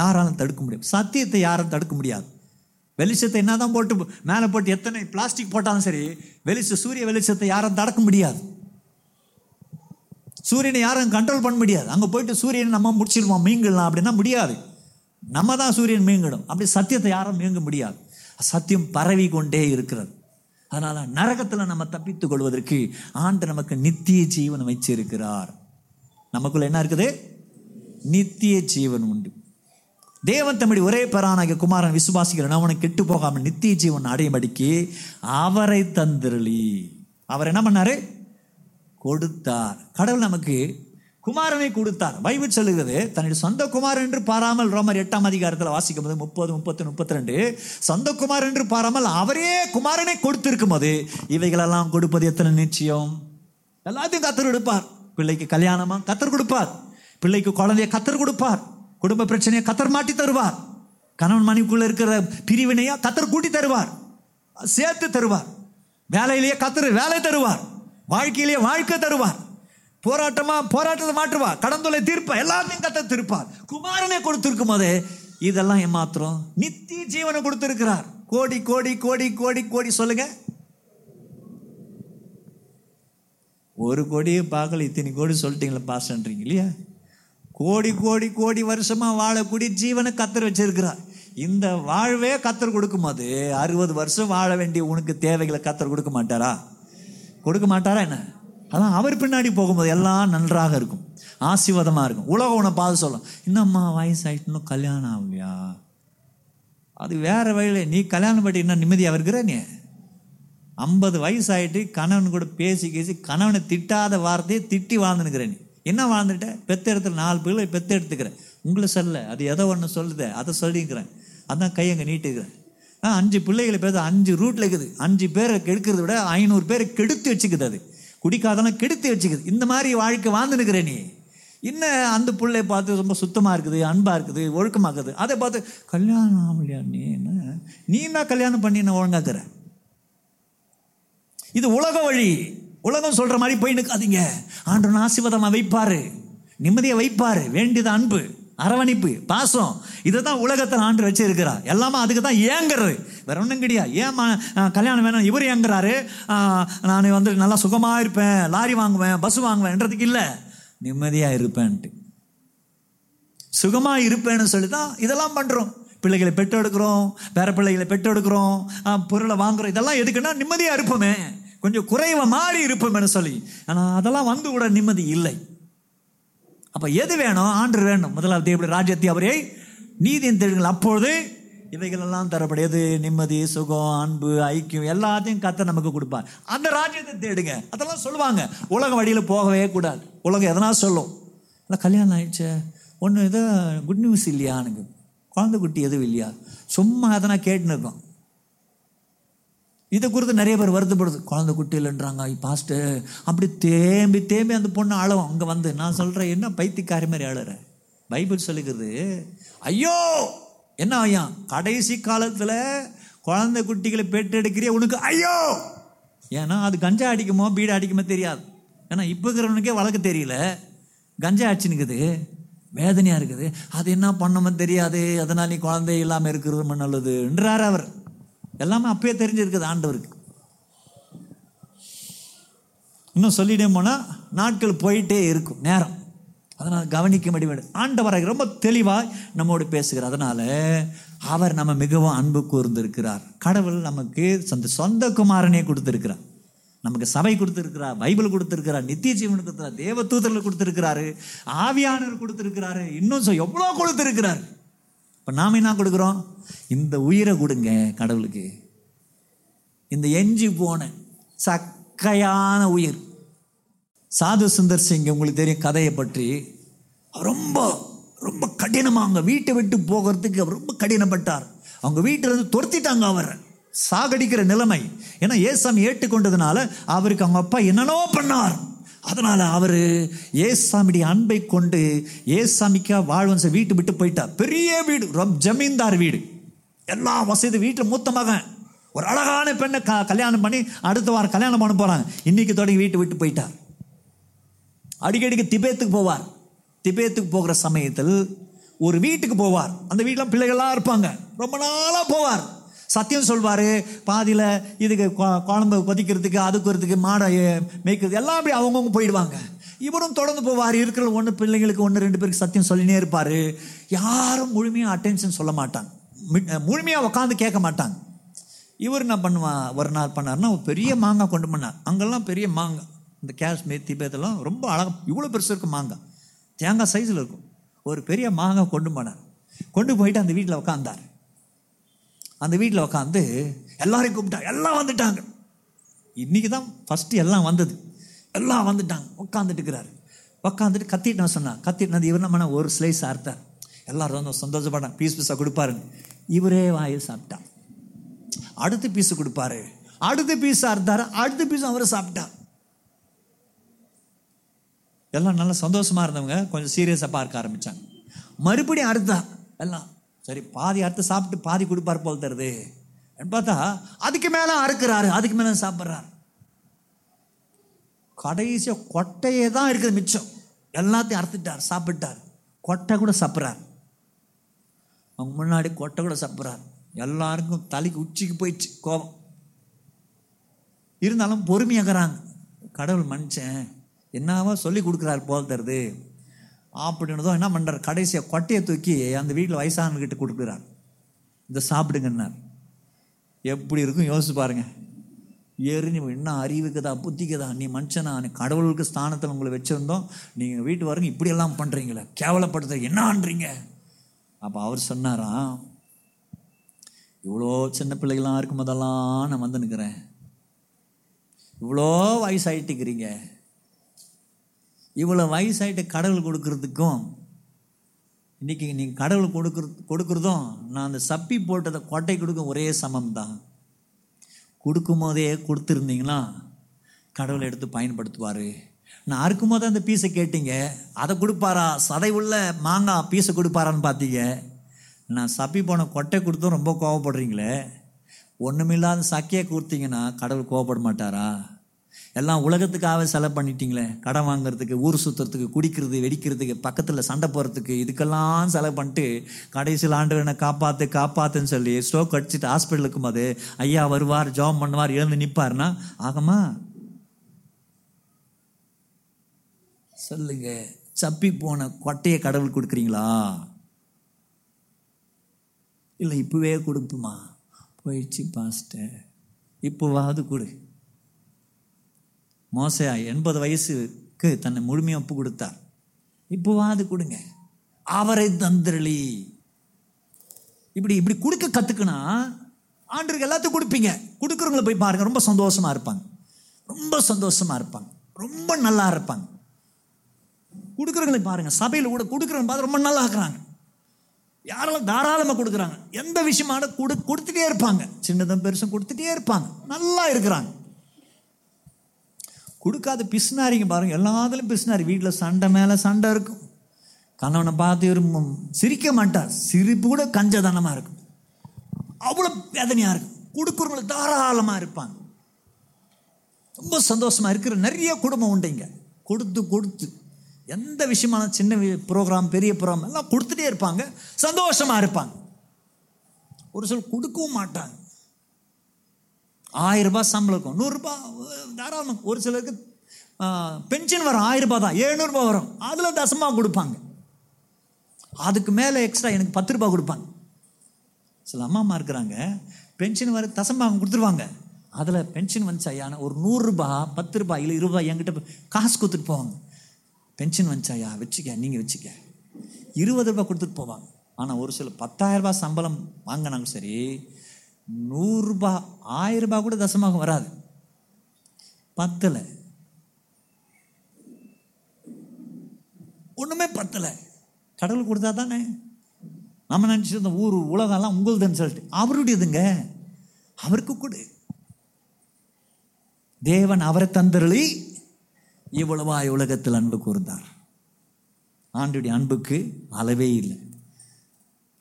யாராலும் தடுக்க முடியும். சத்தியத்தை யாரும் தடுக்க முடியாது. வெளிச்சத்தை என்னதான் போட்டு மேலே போட்டு எத்தனை பிளாஸ்டிக் போட்டாலும் சரி வெளிச்ச சூரிய வெளிச்சத்தை யாரும் தடக்க முடியாது. சூரியனை யாரும் கண்ட்ரோல் பண்ண முடியாது. அங்கே போயிட்டு சூரியனை நம்ம முடிச்சிடுவோம் மீங்கிடலாம் அப்படின்னா முடியாது. நம்ம தான் சூரியன் மீங்கிடும் அப்படி சத்தியத்தை யாரும் மீங்க முடியாது. சத்தியம் பரவி கொண்டே இருக்கிறது. அதனால் நரகத்தில் நம்ம தப்பித்துக் கொள்வதற்கு ஆண்டு நமக்கு நித்திய ஜீவன் வச்சிருக்கிறார் நமக்குள்ள என்ன இருக்குது? நித்திய ஜீவன் உண்டு. தேவன் தம்முடைய ஒரே பெறானாகிய குமாரன் விசுவாசிக்கிறேன் அவனை கெட்டு போகாமல் நித்திய ஜீவன் அடையும்படிக்கு அவரை தந்திரளி. அவர் என்ன பண்ணாரு? கொடுத்தார். கடவுள் நமக்கு குமாரனை கொடுத்தார். பைபிள் சொல்லுகிறது தன்னுடைய சொந்த குமாரன் என்று பாராமல் ரோமர் எட்டாம் அதிகாரத்தில் வாசிக்கும் போது முப்பது முப்பத்தி முப்பத்தி ரெண்டு சொந்த குமாரன் என்று பாராமல் அவரே குமாரனை கொடுத்திருக்கும் போது இவைகளெல்லாம் கொடுப்பது எத்தனை நிச்சயம்? எல்லாத்தையும் கத்தர் கொடுப்பார். பிள்ளைக்கு கல்யாணமா கத்தர் கொடுப்பார். பிள்ளைக்கு குழந்தைய கத்தர் கொடுப்பார். குடும்ப பிரச்சனையை கத்தர் மாட்டி தருவார். கணவன் மனைவிக்குள்ள இருக்கிற பிரிவினையா கத்தர் கூட்டி தருவார். சேர்த்து தருவார். வேலையிலேயே கத்தர் வேலை தருவார். வாழ்க்கையிலேயே வாழ்க்கை தருவார். போராட்டமா போராட்டத்தை மாற்றுவார். கடந்தொலை தீர்ப்பா எல்லாத்தையும் கத்த திருப்பார். குமாரனை கொடுத்திருக்கும் போதே இதெல்லாம் ஏமாத்திரம் நித்திய ஜீவனை கொடுத்திருக்கிறார். கோடி கோடி கோடி கோடி கோடி சொல்லுங்க. ஒரு கோடியே பார்க்கல. இத்தனை கோடி சொல்லிட்டீங்களா பாஸ்ன்றீங்க இல்லையா? கோடி கோடி கோடி வருஷமாக வாழக்கூடிய ஜீவனை கத்தர் வச்சிருக்கிறார். இந்த வாழ்வே கத்தர் கொடுக்கும் அது. அறுபது வருஷம் வாழ வேண்டிய உனக்கு தேவைகளை கத்தர் கொடுக்க மாட்டாரா? கொடுக்க மாட்டாரா என்ன? அதான் அவர் பின்னாடி போகும்போது எல்லாம் நன்றாக இருக்கும். ஆசீர்வாதமாக இருக்கும். உலகம் உன்னை பார்த்து சொல்லும். இன்னம்மா வயசாயிட்டின்னும் கல்யாணம் ஆகலையா? அது வேற வழியில் நீ கல்யாணம் பண்ணி என்ன நிம்மதியாக இருக்கிற நீ? ஐம்பது வயசாயிட்டு கணவன் கூட பேசி பேசி கணவனை திட்டாத வார்த்தையை திட்டி வாழ்ந்துனுக்கிற நீ. என்ன வாழ்ந்துட்ட? பெத்த இடத்துல நாலு பிள்ளை பெத்த எடுத்துக்கிறேன். உங்களை சொல்ல அது எதோ ஒன்று சொல்லுது. அதை சொல்லிக்கிறேன். அதான் கையங்க நீட்டுக்கிறேன் ஆ அஞ்சு பிள்ளைகளை பேச அஞ்சு ரூட்டில் இருக்குது. அஞ்சு பேரை கெடுக்கிறத விட ஐநூறு பேரை கெடுத்து வச்சுக்குது அது. குடிக்காதெல்லாம் கெடுத்து வச்சுக்குது. இந்த மாதிரி வாழ்க்கை வாழ்ந்துனுக்கிற நீ. என்ன அந்த பிள்ளைய பார்த்து ரொம்ப சுத்தமாக இருக்குது அன்பாக இருக்குது ஒழுக்கமாக இருக்குது. அதை பார்த்து கல்யாணம் ஆகலையா நீ? என்ன? நீ என்ன கல்யாணம் பண்ணி என்ன ஒழுங்காக்குற? இது உலக வழி. உலகம் சொல்கிற மாதிரி போய் நிற்காதீங்க ஆண்டவன் ஆசீர்வாதமா வைப்பார். நிம்மதியை வைப்பார். வேண்டியது அன்பு அரவணைப்பு பாசம். இதை தான் உலகத்தில் ஆண்டு வச்சிருக்கிறா எல்லாமே அதுக்கு தான் ஏங்குறது. வேற ஒன்றும் கிடையாது. ஏன் கல்யாணம் வேணும் இவர் ஏங்குறாரு? நான் வந்து நல்லா சுகமாக இருப்பேன். லாரி வாங்குவேன் பஸ் வாங்குவேன்றதுக்கு இல்லை. நிம்மதியாக இருப்பேன்ட்டு. சுகமாக இருப்பேன்னு சொல்லி தான் இதெல்லாம் பண்ணுறோம் பிள்ளைகளை பெற்றெடுக்கிறோம் பேர பிள்ளைகளை பெற்றெடுக்கிறோம் பொருளை வாங்குறோம். இதெல்லாம் எதுக்குன்னா நிம்மதியாக இருப்போமே. கொஞ்சம் குறைவை மாறி இருப்போம் என சொல்லி. ஆனால் அதெல்லாம் வந்து கூட நிம்மதி இல்லை. அப்போ எது வேணும்? ஆண்டு வேணும். முதலாவது தேவடைய ராஜ்யத்தை அவரே நீதியின் தேடுங்கள். அப்பொழுது இவைகளெல்லாம் தரப்படையது நிம்மதி சுகம் அன்பு ஐக்கியம் எல்லாத்தையும் கத்த நமக்கு கொடுப்பார். அந்த ராஜ்யத்தை தேடுங்க. அதெல்லாம் சொல்லுவாங்க. உலக வழியில் போகவே கூடாது. உலகம் எதனா சொல்லும். இல்லை கல்யாணம் ஆயிடுச்சு. ஒன்று எதோ குட் நியூஸ் இல்லையா எனக்கு குழந்தை குட்டி எதுவும் இல்லையா? சும்மா எதனா கேட்டுன்னு இருக்கோம். இதை குறித்து நிறைய பேர் வருத்தப்படுது. குழந்தை குட்டி இல்லைன்றாங்க பாஸ்ட்டு அப்படி தேம்பி தேம்பி அந்த பொண்ணு அழவும் அங்கே வந்து நான் சொல்கிறேன் என்ன பைத்தியக்காரி மாதிரி அழுற பைபிள் சொல்லுகிறது ஐயோ என்ன ஐயா? கடைசி காலத்தில் குழந்தை குட்டிகளை பெற்றெடுக்கிறிய உனக்கு ஐயோ! ஏன்னா அது கஞ்சா அடிக்குமோ பீடா அடிக்குமோ தெரியாது. ஏன்னா இப்போ இருக்கிறவனுக்கே வழக்கு தெரியல. கஞ்சா அடிச்சுனுக்குது வேதனையாக இருக்குது. அது என்ன பண்ணமோ தெரியாது. அதனால் நீ குழந்தை இல்லாமல் இருக்கிறது நல்லதுன்றார் அவர். எல்லாமே அப்பயே தெரிஞ்சிருக்குது ஆண்டவருக்கு. இன்னும் சொல்லிட்டே போனால் நாட்கள் போயிட்டே இருக்கும் நேரம். அதனால் கவனிக்க முடியாது. ஆண்டவராக ரொம்ப தெளிவாக நம்மோடு பேசுகிறார். அதனால் அவர் நம்ம மிகவும் அன்பு கூர்ந்திருக்கிறார். கடவுள் நமக்கு சொந்த சொந்த குமாரனே கொடுத்துருக்கிறார். நமக்கு சபை கொடுத்துருக்கிறார் பைபிள் கொடுத்துருக்கிறார் நித்திய ஜீவன் கொடுத்துருக்கிறார் தேவ தூதர்கள் கொடுத்துருக்கிறாரு ஆவியானவர் கொடுத்துருக்கிறாரு இன்னும் எவ்வளோ கொடுத்துருக்கிறார். இப்போ நாம் என்ன கொடுக்குறோம்? இந்த உயிரை கொடுங்க கடவுளுக்கு. இந்த எஞ்சி போன சக்கையான உயிர். சாது சுந்தர் சிங் உங்களுக்கு தெரியும் கதையை பற்றி. ரொம்ப ரொம்ப கடினமாக அவங்க வீட்டை விட்டு போகிறதுக்கு அவர் ரொம்ப கடினப்பட்டார். அவங்க வீட்டில் இருந்து துரத்திட்டாங்க அவரை. சாகடிக்கிற நிலைமை. ஏன்னா ஏசாமி ஏற்றுக்கொண்டதுனால அவருக்கு அவங்க அப்பா என்னென்னோ பண்ணார். அதனால் அவர் ஏசாமியுடைய அன்பை கொண்டு ஏசாமிக்கா வாழ்வன் வீட்டு விட்டு போயிட்டார். பெரிய வீடு ரொம்ப ஜமீன்தார் வீடு. எல்லா வசதி வீட்டில் மூத்த மகன். ஒரு அழகான பெண்ணை க கல்யாணம் பண்ணி அடுத்த வாரம் கல்யாணம் பண்ண போகிறாங்க இன்னைக்கு தொடங்கி வீட்டு விட்டு போயிட்டார். அடிக்கடிக்கு திபேத்துக்கு போவார். திபேத்துக்கு போகிற சமயத்தில் ஒரு வீட்டுக்கு போவார். அந்த வீட்டில் பிள்ளைகள்லாம் இருப்பாங்க. ரொம்ப நாளாக போவார். சத்தியம் சொல்வார். பாதியில் இதுக்கு குழம்பு கொதிக்கிறதுக்கு அதுக்குறதுக்கு மாடை மேய்க்கிறது எல்லாம் அப்படி அவங்கவுங்க போயிடுவாங்க. இவரும் தொடர்ந்து போவார். இருக்கிற ஒன்று பிள்ளைங்களுக்கு ஒன்று ரெண்டு பேருக்கு சத்தியம் சொல்லினே இருப்பார். யாரும் முழுமையாக அட்டென்ஷன் சொல்ல மாட்டாங்க. முழுமையாக உட்காந்து கேட்க மாட்டாங்க. இவர் என்ன பண்ணுவான் ஒரு நாள் பண்ணார்னா பெரிய மாங்காய் கொண்டு பண்ணார் அங்கெல்லாம் பெரிய மாங்காய் இந்த காஷ்மீர் திபேத்தெல்லாம் ரொம்ப அழகாக இவ்வளோ பெருசு இருக்கும் மாங்காய் தேங்காய் சைஸில் இருக்கும். ஒரு பெரிய மாங்காய் கொண்டு போனார். கொண்டு போயிட்டு அந்த வீட்டில் உட்காந்தார் அந்த வீட்டில் உட்காந்து எல்லாரையும் கூப்பிட்டாங்க எல்லாம் வந்துட்டாங்க. இன்றைக்கி தான் ஃபஸ்ட்டு எல்லாம் வந்தது. எல்லாம் வந்துட்டாங்க. உட்காந்துட்டு இருக்கிறாரு. உட்காந்துட்டு கத்திட்டு நான் சொன்னேன். கத்திட்டு இவர் நம்ம ஒரு ஸ்லைஸ் அறுத்தார். எல்லாரும் வந்து சந்தோஷப்பட்டாங்க. பீஸ் பீஸாக கொடுப்பாருங்க இவரே வாயில் சாப்பிட்டார். அடுத்த பீஸ் கொடுப்பாரு. அடுத்த பீஸ் அறுத்தார். அடுத்த பீஸும் அவரை சாப்பிட்டார். எல்லாம் நல்லா சந்தோஷமாக இருந்தவங்க கொஞ்சம் சீரியஸாக பார்க்க ஆரம்பித்தாங்க மறுபடியும் அறுத்தா. எல்லாம் சரி பாதி அறுத்து சாப்பிட்டு பாதி கொடுப்பார் போல் தருது. பார்த்தா அதுக்கு மேலே அறுக்கிறாரு அதுக்கு மேலே சாப்பிட்றாரு. கடைசியாக கொட்டையே தான் இருக்குது மிச்சம். எல்லாத்தையும் அறுத்துட்டார் சாப்பிட்டார். கொட்டை கூட சாப்பிட்றார். அவங்க முன்னாடி கொட்டை கூட சாப்பிட்றார். எல்லாருக்கும் தலைக்கு உச்சிக்கு போயிடுச்சு கோபம். இருந்தாலும் பொறுமையாகிறாங்க கடவுள் மனுஷன் என்னவோ சொல்லி கொடுக்குறாரு போல் தருது. அப்படின்னதும் என்ன பண்ணுறார் கடைசியாக கொட்டையை தூக்கி அந்த வீட்டில் வயசானவங்கிட்ட கொடுக்குறார். இதை சாப்பிடுங்கன்னார். எப்படி இருக்கும் யோசிச்சு பாருங்க. எரிஞ்சு என்ன அறிவுக்குதா புத்திக்குதா நீ மனுஷனா நீ கடவுளுக்கு ஸ்தானத்தில் உங்களை வச்சுருந்தோம். நீங்கள் வீட்டு வரங்க இப்படியெல்லாம் பண்ணுறீங்களே கேவலப்படுத்த என்னன்றீங்க? அப்போ அவர் சொன்னாராம் இவ்வளோ சின்ன பிள்ளைகள்லாம் இருக்கும் போதெல்லாம் நான் வந்து நிற்கிறேன் இவ்வளோ வயசாயிட்டுக்கிறீங்க இவ்வளோ வயசாயிட்டு கடவுள் கொடுக்கறதுக்கும் இன்றைக்கி நீங்கள் கடவுள் கொடுக்குறது கொடுக்குறதும் நான் அந்த சப்பி போட்டதை கொட்டை கொடுக்க ஒரே சமம் தான் கொடுக்கும் போதே கொடுத்துருந்தீங்கன்னா கடவுளை எடுத்து பயன்படுத்துவார். நான் அறுக்கும் போது அந்த பீஸை கேட்டீங்க அதை கொடுப்பாரா? சதை உள்ள மாங்காய் பீஸை கொடுப்பாரான்னு பார்த்தீங்க. நான் சப்பி போன கொட்டை கொடுத்தும் ரொம்ப கோவப்படுறீங்களே. ஒன்றுமில்லாத சக்கையை கொடுத்தீங்கன்னா கடவுள் கோவப்பட மாட்டாரா? எல்லாம் உலகத்துக்காக செலவு பண்ணிட்டீங்களே. கடன் வாங்குறதுக்கு ஊர் சுற்றுறதுக்கு குடிக்கிறது வெடிக்கிறதுக்கு பக்கத்தில் சண்டை போகிறதுக்கு இதுக்கெல்லாம் செலவு பண்ணிட்டு கடைசியில் ஆண்டு என்னை காப்பாற்று காப்பாற்றுன்னு சொல்லி ஸ்ட்ரோக் அடிச்சுட்டு ஹாஸ்பிட்டலுக்கும் போது ஐயா வருவார் ஜாப் பண்ணுவார் எழுந்து நிற்பார்னா ஆகமா? சொல்லுங்க. சப்பி போன கொட்டையை கடவுள் கொடுக்குறீங்களா? இல்லை இப்போவே கொடுப்புமா போயிடுச்சு பாஸ்டர் இப்போவாவது கொடு. மோசையா எண்பது வயசுக்கு தன்னை முழுமையாக ஒப்பு கொடுத்தார். இப்போவாது கொடுங்க. அவரை தந்திரளி. இப்படி இப்படி கொடுக்க கற்றுக்குனா ஆண்டுக்கு எல்லாத்தையும் கொடுப்பீங்க. கொடுக்குறவங்கள போய் பாருங்க ரொம்ப சந்தோஷமா இருப்பாங்க. ரொம்ப சந்தோஷமா இருப்பாங்க. ரொம்ப நல்லா இருப்பாங்க. கொடுக்குறவங்களை பாருங்க சபையில் கூட கொடுக்குறவங்க பார்த்து ரொம்ப நல்லா இருக்கிறாங்க. யாரெல்லாம் தாராளமாக கொடுக்குறாங்க எந்த விஷயமான கொடு கொடுத்துட்டே இருப்பாங்க. சின்னதும் பெருசும் கொடுத்துட்டே இருப்பாங்க. நல்லா இருக்கிறாங்க. கொடுக்காத பிஸ்னாரிங்க பாருங்கள் எல்லாத்துலேயும் பிஸ்னாரி வீட்டில் சண்டை மேலே சண்டை இருக்கும். கணவனை பார்த்து இவரு சிரிக்க மாட்டார். சிரிப்பு கூட கஞ்சதனமாக இருக்கும். அவ்வளோ வேதனையாக இருக்கும். கொடுக்குறவங்களை தாராளமாக இருப்பாங்க. ரொம்ப சந்தோஷமாக இருக்கிற நிறைய குடும்பம் உண்டுங்க கொடுத்து கொடுத்து. எந்த விஷயமான சின்ன ப்ரோக்ராம் பெரிய ப்ரோக்ராம் எல்லாம் கொடுத்துட்டே இருப்பாங்க. சந்தோஷமாக இருப்பாங்க. ஒரு சில கொடுக்கவும் மாட்டாங்க. ஆயிரம் ரூபாய் சம்பளம் இருக்கும். நூறுரூபா தாராளம். ஒரு சிலருக்கு பென்ஷன் வரும். ஆயிரம் ரூபாய் தான். எழுநூறுபா வரும். அதில் தசமாக கொடுப்பாங்க. அதுக்கு மேலே எக்ஸ்ட்ரா எனக்கு பத்து ரூபாய் கொடுப்பாங்க. சில அம்மா அம்மா இருக்கிறாங்க. பென்ஷன் வர தசமாக கொடுத்துருவாங்க. அதில் பென்ஷன் வந்துச்சு ஐயா. ஒரு நூறுரூபா பத்து ரூபாய் இல்லை இருபது என்கிட்ட காசு கொடுத்துட்டு போவாங்க. பென்ஷன் வந்துச்சாயா வச்சுக்க நீங்கள் வச்சுக்க. இருபது ரூபாய் கொடுத்துட்டு போவாங்க. ஆனால் ஒரு சில பத்தாயிரரூபா சம்பளம் வாங்கினாங்க சரி நூறுரூபா ஆயிரம் ரூபாய் கூட தசமாக வராது. பத்தலை. ஒன்றுமே பத்தலை. கடவுள் கொடுத்தா தானே? நம்ம நினச்சிருந்த ஊர் உலகம்லாம் உங்களுதுன்னு சொல்லிட்டு. அவருடையதுங்க. அவருக்கு கொடு. தேவன் அவரை தந்தருளி இவ்வளவாய் உலகத்தில் அன்பு கூர்ந்தார். ஆண்டுடைய அன்புக்கு அளவே இல்லை.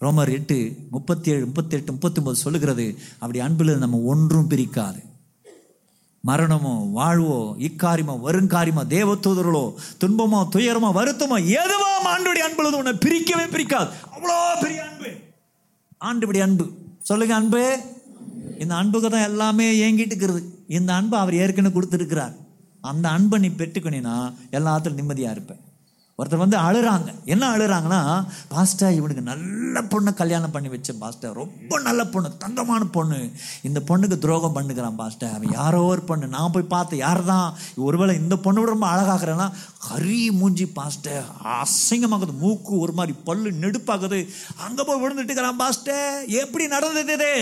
ரோமர் எட்டு முப்பத்தி ஏழு முப்பத்தி எட்டு முப்பத்தி ஒன்பது சொல்லுகிறது அப்படி அன்பில் நம்ம ஒன்றும் பிரிக்காது. மரணமோ வாழ்வோ இக்காரியமோ வருங்காரியமோ தேவத்தூதர்களோ துன்பமோ துயரமோ வருத்தமோ எதுவோ ஆண்டுடைய அன்புல உன்னை பிரிக்கவே பிரிக்காது. அவ்வளோ பெரிய அன்பு. ஆண்டுபடி அன்பு. சொல்லுங்க அன்பு. இந்த அன்புக்கு தான் எல்லாமே ஏங்கிட்டு இருக்கிறது இந்த அன்பு அவர் ஏற்கனவே கொடுத்துருக்கிறார். அந்த அன்பை நீ பெற்றுக்கணினா எல்லாத்துலையும் நிம்மதியாக இருப்பேன். ஒருத்தர் வந்து அழுறாங்க. என்ன அழுறாங்கன்னா பாஸ்டா இவனுக்கு நல்ல பொண்ணை கல்யாணம் பண்ணி வச்ச பாஸ்டர் ரொம்ப நல்ல பொண்ணு தங்கமான பொண்ணு. இந்த பொண்ணுக்கு துரோகம் பண்ணுகிறான் பாஸ்டர் அவன் யாரோ ஒரு பொண்ணு. நான் போய் பார்த்து யார் தான்? ஒருவேளை இந்த பொண்ணு விட ரொம்ப அழகாகிறேன்னா கறி மூஞ்சி பாஸ்டர் அசிங்கமாகுது மூக்கு ஒரு மாதிரி பல்லு நெடுப்பாகுது அங்கே போய் விழுந்துட்டுக்கிறான் பாஸ்டர் எப்படி நடந்தது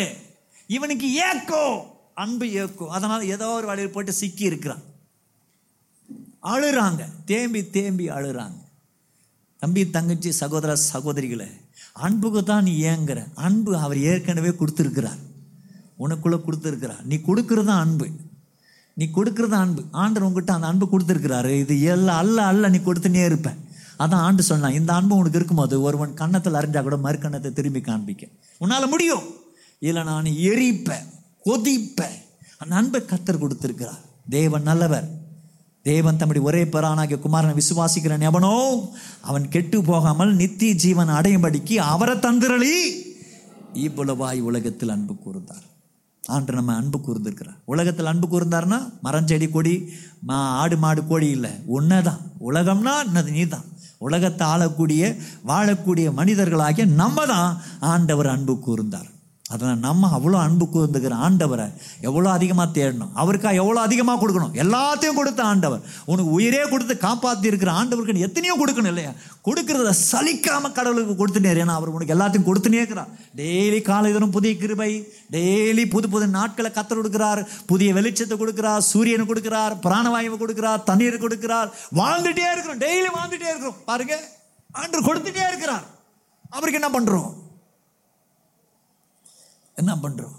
இவனுக்கு ஏக்கோ. அன்பு ஏக்கோ. அதனால் ஏதோ ஒரு வழியில் போட்டு சிக்கி இருக்கிறான். அழுறாங்க. தேம்பி தேம்பி அழுறாங்க. தம்பி தங்கச்சி சகோதர சகோதரிகளை அன்புக்கு தான் நீ ஏங்குற. அன்பு அவர் ஏற்கனவே கொடுத்துருக்கிறார். உனக்குள்ளே கொடுத்துருக்கிறார். நீ கொடுக்கறது அன்பு. நீ கொடுக்கறது அன்பு. ஆண்டர் உங்ககிட்ட அந்த அன்பு கொடுத்துருக்கிறாரு. இது எல்லாம் அல்ல அல்ல நீ கொடுத்துனே இருப்பேன் அதான் ஆண்டு சொன்னான் இந்த அன்பு உனக்கு இருக்கும்போது ஒருவன் கன்னத்தில் அறிஞ்சா கூட மறுக்கண்ணத்தை திரும்பி காண்பிக்க. உன்னால் முடியும். இல்லை நான் எரிப்பேன் கொதிப்பேன் அந்த அன்பை கத்தர் கொடுத்துருக்கிறார். தேவன் நல்லவர். தேவன் தம்முடைய ஒரே பெறானாகிய குமாரனை விசுவாசிக்கிறன் எவனோ அவன் கெட்டு போகாமல் நித்திய ஜீவன் அடையும்படிக்கு அவரை தந்திரளி இவ்வளவாய் உலகத்தில் அன்பு கூர்ந்தார். ஆண்டு நம்ம அன்பு கூர்ந்திருக்கிறார். உலகத்தில் அன்பு கூர்ந்தார்னா மரம் செடி கொடி மா ஆடு மாடு கோடி இல்லை. உன்னதான் உலகம்னா என்னது? நீ தான் உலகத்தை ஆளக்கூடிய வாழக்கூடிய மனிதர்களாகிய நம்ம தான் ஆண்டவர் அன்பு கூர்ந்தார். அதனால் நம்ம அவ்வளோ அன்பு கூர்ந்துக்கிற ஆண்டவரை எவ்வளோ அதிகமாக தேடணும்? அவருக்கா எவ்வளோ அதிகமாக கொடுக்கணும்? எல்லாத்தையும் கொடுத்த ஆண்டவர். உனக்கு உயிரே கொடுத்து காப்பாற்றி இருக்கிற ஆண்டவருக்கு எத்தனையோ கொடுக்கணும் இல்லையா? கொடுக்கறத சலிக்காம கடவுளுக்கு கொடுத்துட்டே ஏன்னா அவர் உனக்கு எல்லாத்தையும் கொடுத்துனே இருக்கிறார். டெய்லி காலை தினம் புதிய கிருபை டெய்லி புது புது நாட்களை கத்தர் கொடுக்கிறார். புதிய வெளிச்சத்தை கொடுக்கிறார் சூரியனை கொடுக்கிறார் பிராணவாயுவை கொடுக்கிறார் தண்ணீர் கொடுக்கிறார். வாழ்ந்துட்டே இருக்கிறோம். டெய்லி வாழ்ந்துட்டே இருக்கிறோம். பாருங்க ஆண்டு கொடுத்துட்டே இருக்கிறார். அவருக்கு என்ன பண்ணுறோம் என்ன பண்ணுறோம்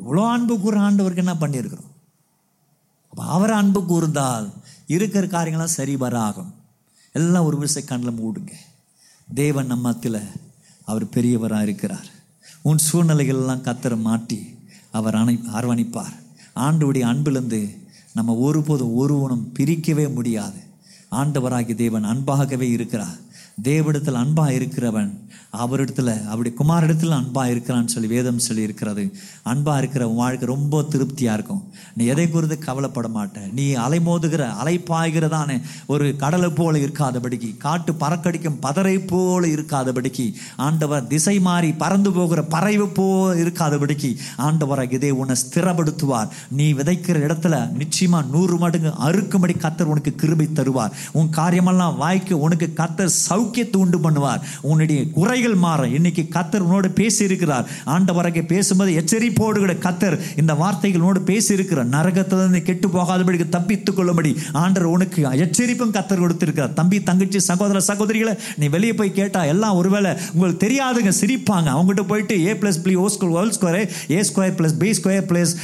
இவ்வளோ அன்பு கூற ஆண்டவருக்கு என்ன பண்ணியிருக்கிறோம்? அப்போ அவர் அன்பு கூர்ந்தால் இருக்கிற காரியங்களாம் சரி வர ஆகும் எல்லாம் ஒரு விஷய கண்ணில் மூடுங்க. தேவன் நம்மத்தில் அவர் பெரியவராக இருக்கிறார். உன் சூழ்நிலைகள்லாம் கத்தரை மாட்டி அவர் அணை அரவணைப்பார். ஆண்டுடைய அன்பிலிருந்து நம்ம ஒருபோதும் ஒருவனும் பிரிக்கவே முடியாது. ஆண்டவராகி தேவன் அன்பாகவே இருக்கிறார். தேவனிடத்தில் அன்பாக இருக்கிறவன் அவரிடத்துல அவருடைய குமாரிடத்தில் அன்பாக இருக்கிறான்னு சொல்லி வேதம் சொல்லி இருக்கிறது அன்பாக இருக்கிற உன் வாழ்க்கை ரொம்ப திருப்தியாக இருக்கும். நீ எதை குறித்து கவலைப்பட மாட்டேன் நீ அலைமோதுகிற அலைப்பாய்கிறதான ஒரு கடலை போல இருக்காதபடிக்கு காட்டு பறக்கடிக்கும் பதரை போல இருக்காதபடிக்கு ஆண்டவர் திசை மாறி பறந்து போகிற பறவை போல இருக்காதபடிக்கு ஆண்டவராக இதை உன்னை ஸ்திரப்படுத்துவார். நீ விதைக்கிற இடத்துல நிச்சயமாக நூறு மடங்கு அறுக்கும்படி கத்தர் உனக்கு கிருபை தருவார். உன் காரியமெல்லாம் வாய்க்கு உனக்கு கத்தர் சௌக்கியத்தை உண்டு பண்ணுவார். உன்னுடைய குறைகள் மாற. இன்னைக்கு கத்தர் உன்னோடு பேசி இருக்கிறார் ஆண்டவரகை பேசும்போது எச்சரிப்போடு கூட கத்தர் இந்த வார்த்தைகள் உன்னோடு பேசி இருக்கிறார் நரகத்திலிருந்து கெட்டு போகாதபடிக்கு தப்பித்துக் கொள்ளும்படி ஆண்டர் உனக்கு எச்சரிப்பும் கத்தர் கொடுத்திருக்கிறார். தம்பி தங்கச்சி சகோதர சகோதரிகளை நீ வெளியே போய் கேட்டா எல்லாம் ஒருவேளை உங்களுக்கு தெரியாதுங்க சிரிப்பாங்க. அவங்ககிட்ட போயிட்டு A plus B o square whole square A square plus B square plus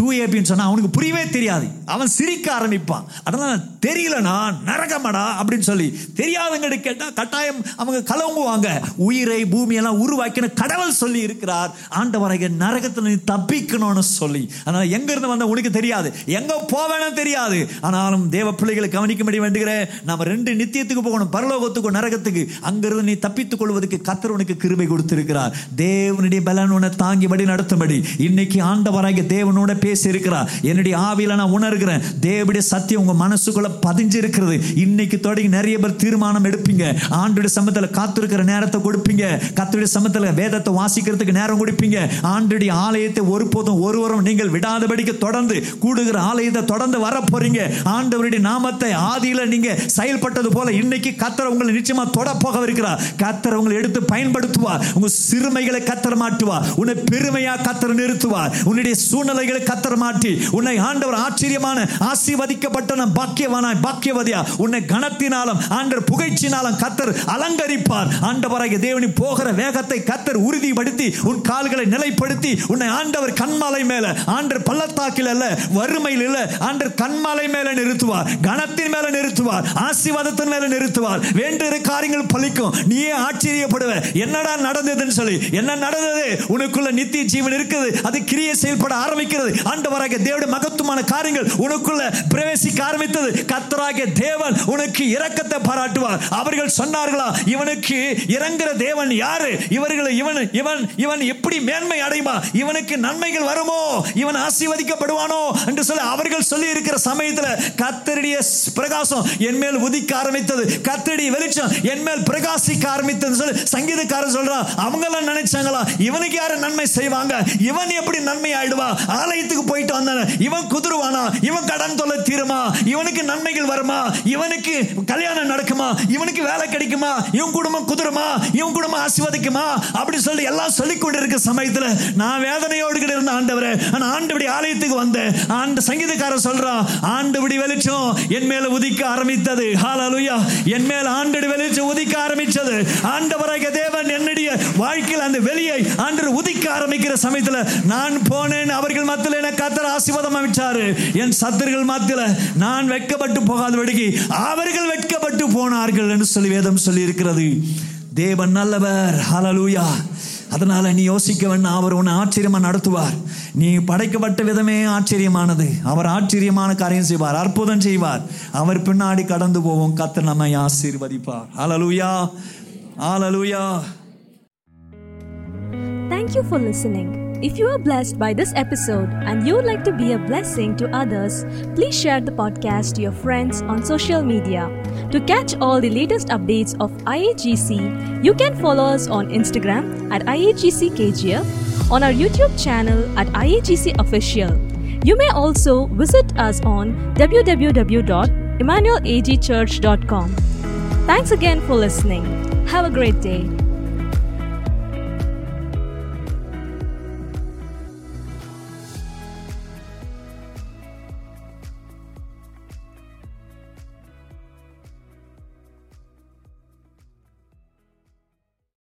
two ஏபின்னு சொன்னால் அவனுக்கு புரியவே தெரியாது. அவன் சிரிக்க ஆரம்பிப்பான். அதனால் தெரியலனா நரகமடா அப்படின்னு சொல்லி தெரியாதவங்க கேட்டால் கட்டாயம் அவங்க கலங்குவாங்க. உயிரை பூமியெல்லாம் உருவாக்கின கடவுள் சொல்லி இருக்கிறார். ஆண்டவரை நரகத்தில் நீ தப்பிக்கணும்னு சொல்லி. அதனால எங்க இருந்து வந்த உனக்கு தெரியாது. எங்க போவேன்னு தெரியாது. ஆனாலும் தேவ பிள்ளைகளை கவனிக்கும்படி வேண்டுகிறேன். நம்ம ரெண்டு நித்தியத்துக்கு போகணும். பரலோகத்துக்கும் நரகத்துக்கு. அங்கிருந்து நீ தப்பித்துக் கொள்வதற்கு கத்தர் உனக்கு கிருபை கொடுத்திருக்கிறார். தேவனுடைய பலன் உன்னை தாங்கிபடி நடத்தும்படி. இன்னைக்கு ஆண்டவராகிய தேவனோட பேசி இருக்கிறார் என்னுடைய ஆவியில நான் உணர்கிறேன். தேவடைய சத்தியம் உங்க மனசுக்குள்ள பதிஞ்சு இருக்கிறது இன்னைக்கு தொடங்கி நிறைய பேர் தீர்மானம் எடுப்பீங்க. ஆண்டுடைய சமத்துல காத்திருக்கிற நேரத்தை கொடுப்பீங்க. கத்துடைய சமத்துல வேதத்தை வாசிக்கிறதுக்கு நேரம் கொடுப்பீங்க. ஆண்டுடைய ஆலயத்தை ஒருபோதும் ஒருவரும் நீங்கள் விடாதபடிக்கு தொடர்ந்து கூடுகிற ஆலயத்தை தொடர்ந்து வர போறீங்க ஆண்டவருடைய நாமத்தை ஆதியில நீங்க செயல்பட்டது போல இன்னைக்கு கத்தர் உங்களை நிச்சயமா தொட போக இருக்கிறார் கத்தர் உங்களை எடுத்து பயன்படுத்துவார். உங்க சிறுமைகளை கத்தர் மாட்டுவார் உன்னை பெருமையா கத்தர் நிறுத்துவார். உன்னுடைய சூழ்நிலைகளை கத்தர் மாட்டி உன்னை ஆண்டவர் ஆச்சரியமான ஆசீர்வதிக்கப்பட்ட பாக்கியவானாய் பாக்கியவதியா. உன்னை கனத்தினாலும் ஆண்டர் புகைச்சினாலும் கத்தர் அலங்கரிப்பார். ஆண்டவராகிய தேவனி போகிற வேகத்தை கத்தர் உறுதிப்படுத்தி உன் கால்களை நிலைப்படுத்தி உன்னை ஆண்டவர் கண்மாலை மேல ஆண்டர் பள்ளத்தாக்கில் அல்ல வறுமையில் இல்ல ஆண்டர் கண்மாலை மேல நிறுத்துவார். கனத்தின் மேல நிறுத்துவார். ஆசீர்வாதத்தின் மேல நிறுத்துவார். வேண்டிய காரியங்கள் பழிக்கும் நீயே ஆச்சரியப்படுவ. என்னடா நடந்ததுன்னு சொல்லி என்ன நடந்தது? உனக்குள்ள நித்திய ஜீவன் இருக்குது. அது கிரியை செயல்பட ஆரம்பிக்கிறது. ஆண்டவராக தேவனுடைய மகத்துவமான காரியங்கள் உனக்குள்ள பிரவேசிக்க ஆரம்பித்தது. கத்தராக தேவன் உனக்கு இரக்கத்தை பாராட்டுவார். அவர்கள் சொன்னார்களா? இவனுக்கு இறங்குற தேவன் யாரு? இவர்களை இவன் இவன் இவன் எப்படி மேன்மை அடையுமா? இவனுக்கு நன்மைகள் வருமோ? இவன் ஆசீர்வதிக்கப்படுவானோ? என்று சொல்லி அவர்கள் சொல்லி இருக்கிற சமயத்துல கத்தருடைய பிரகாசம் என் மேல் உதிக்க ஆரம்பித்தது. கத்தருடைய வெளிச்சம் என் மேல் பிரகாசிக்க ஆரம்பித்தது சொல்லி சங்கீதக்காரன் சொல்றான் அவங்க எல்லாம் நினைச்சாங்களா? இவனுக்கு யாரு நன்மை செய்வாங்க? இவன் எப்படி நன்மை ஆயிடுவா? ஆலயத்துக்கு போயிட்டு வந்தான இவன் குதிருவானா? இவன் கடன் தொல்லை தீருமா? இவனுக்கு நன்மைகள் வருமா? இவனுக்கு கல்யாணம் நடக்குமா? இவனுக்கு வேலை கிடைக்குமா இவன் குடும்பம் குதிருமா? இவன் குடும்பம் ஆசீர்வதிக்குமா? அப்படி சொல்லி எல்லாம் சொல்லிக் கொண்டு இருக்க சமயத்துல நான் வேதனையோடு கிட்ட இருந்த ஆண்டவர் ஆனால் ஆண்டவடி ஆலயத்துக்கு வந்தேன். ஆண்டு சங்கீதக்காரர் சொல்றான் ஆண்டவடி வெளிச்சம் என் மேல உதிக்க ஆரம்பித்தது. ஹாலலுயா என் மேல் ஆண்டடி வெளிச்சம் உதிக்க ஆரம்பிச்சது ஆண்டவராக தேவன் என்னுடைய வாழ்க்கையில் அந்த வெளியை ஆண்டு உதிக்க ஆரம்பிக்கிற சமயத்துல நான் போனேன். அவர்கள் மத்தியில் என கத்தர் ஆசிர்வாதம் அமைச்சாரு என் சத்துருகள் மத்தியில் நான் வெட்கப்பட்டு போகாதபடிக்கு அவர்கள் வெட்கப்பட்டு போனார்கள் என்று சொல்லி சொல்லி வேதம் சொல்லி இருக்கிறது தேவன் நல்லவர். ஹலலூயா அதனால நீ யோசிக்க வேண்டாம் அவர் உன்னை ஆச்சரியமா நடத்துவார். நீ படைக்கப்பட்ட விதமே ஆச்சரியமானது. அவர் ஆச்சரியமான காரியம் செய்வார் அற்புதம் செய்வார். அவர் பின்னாடி கடந்து போவோம். கத்த நம்மை ஆசீர்வதிப்பார். Hallelujah hallelujah Thank you for listening. If you are blessed by this episode and you would like to be a blessing to others, please share the podcast to your friends on social media. To catch all the latest updates of IAGC, you can follow us on Instagram at IAGCKGF, on our YouTube channel at IAGC Official. You may also visit us on www.emmanuelagchurch.com. Thanks again for listening. Have a great day.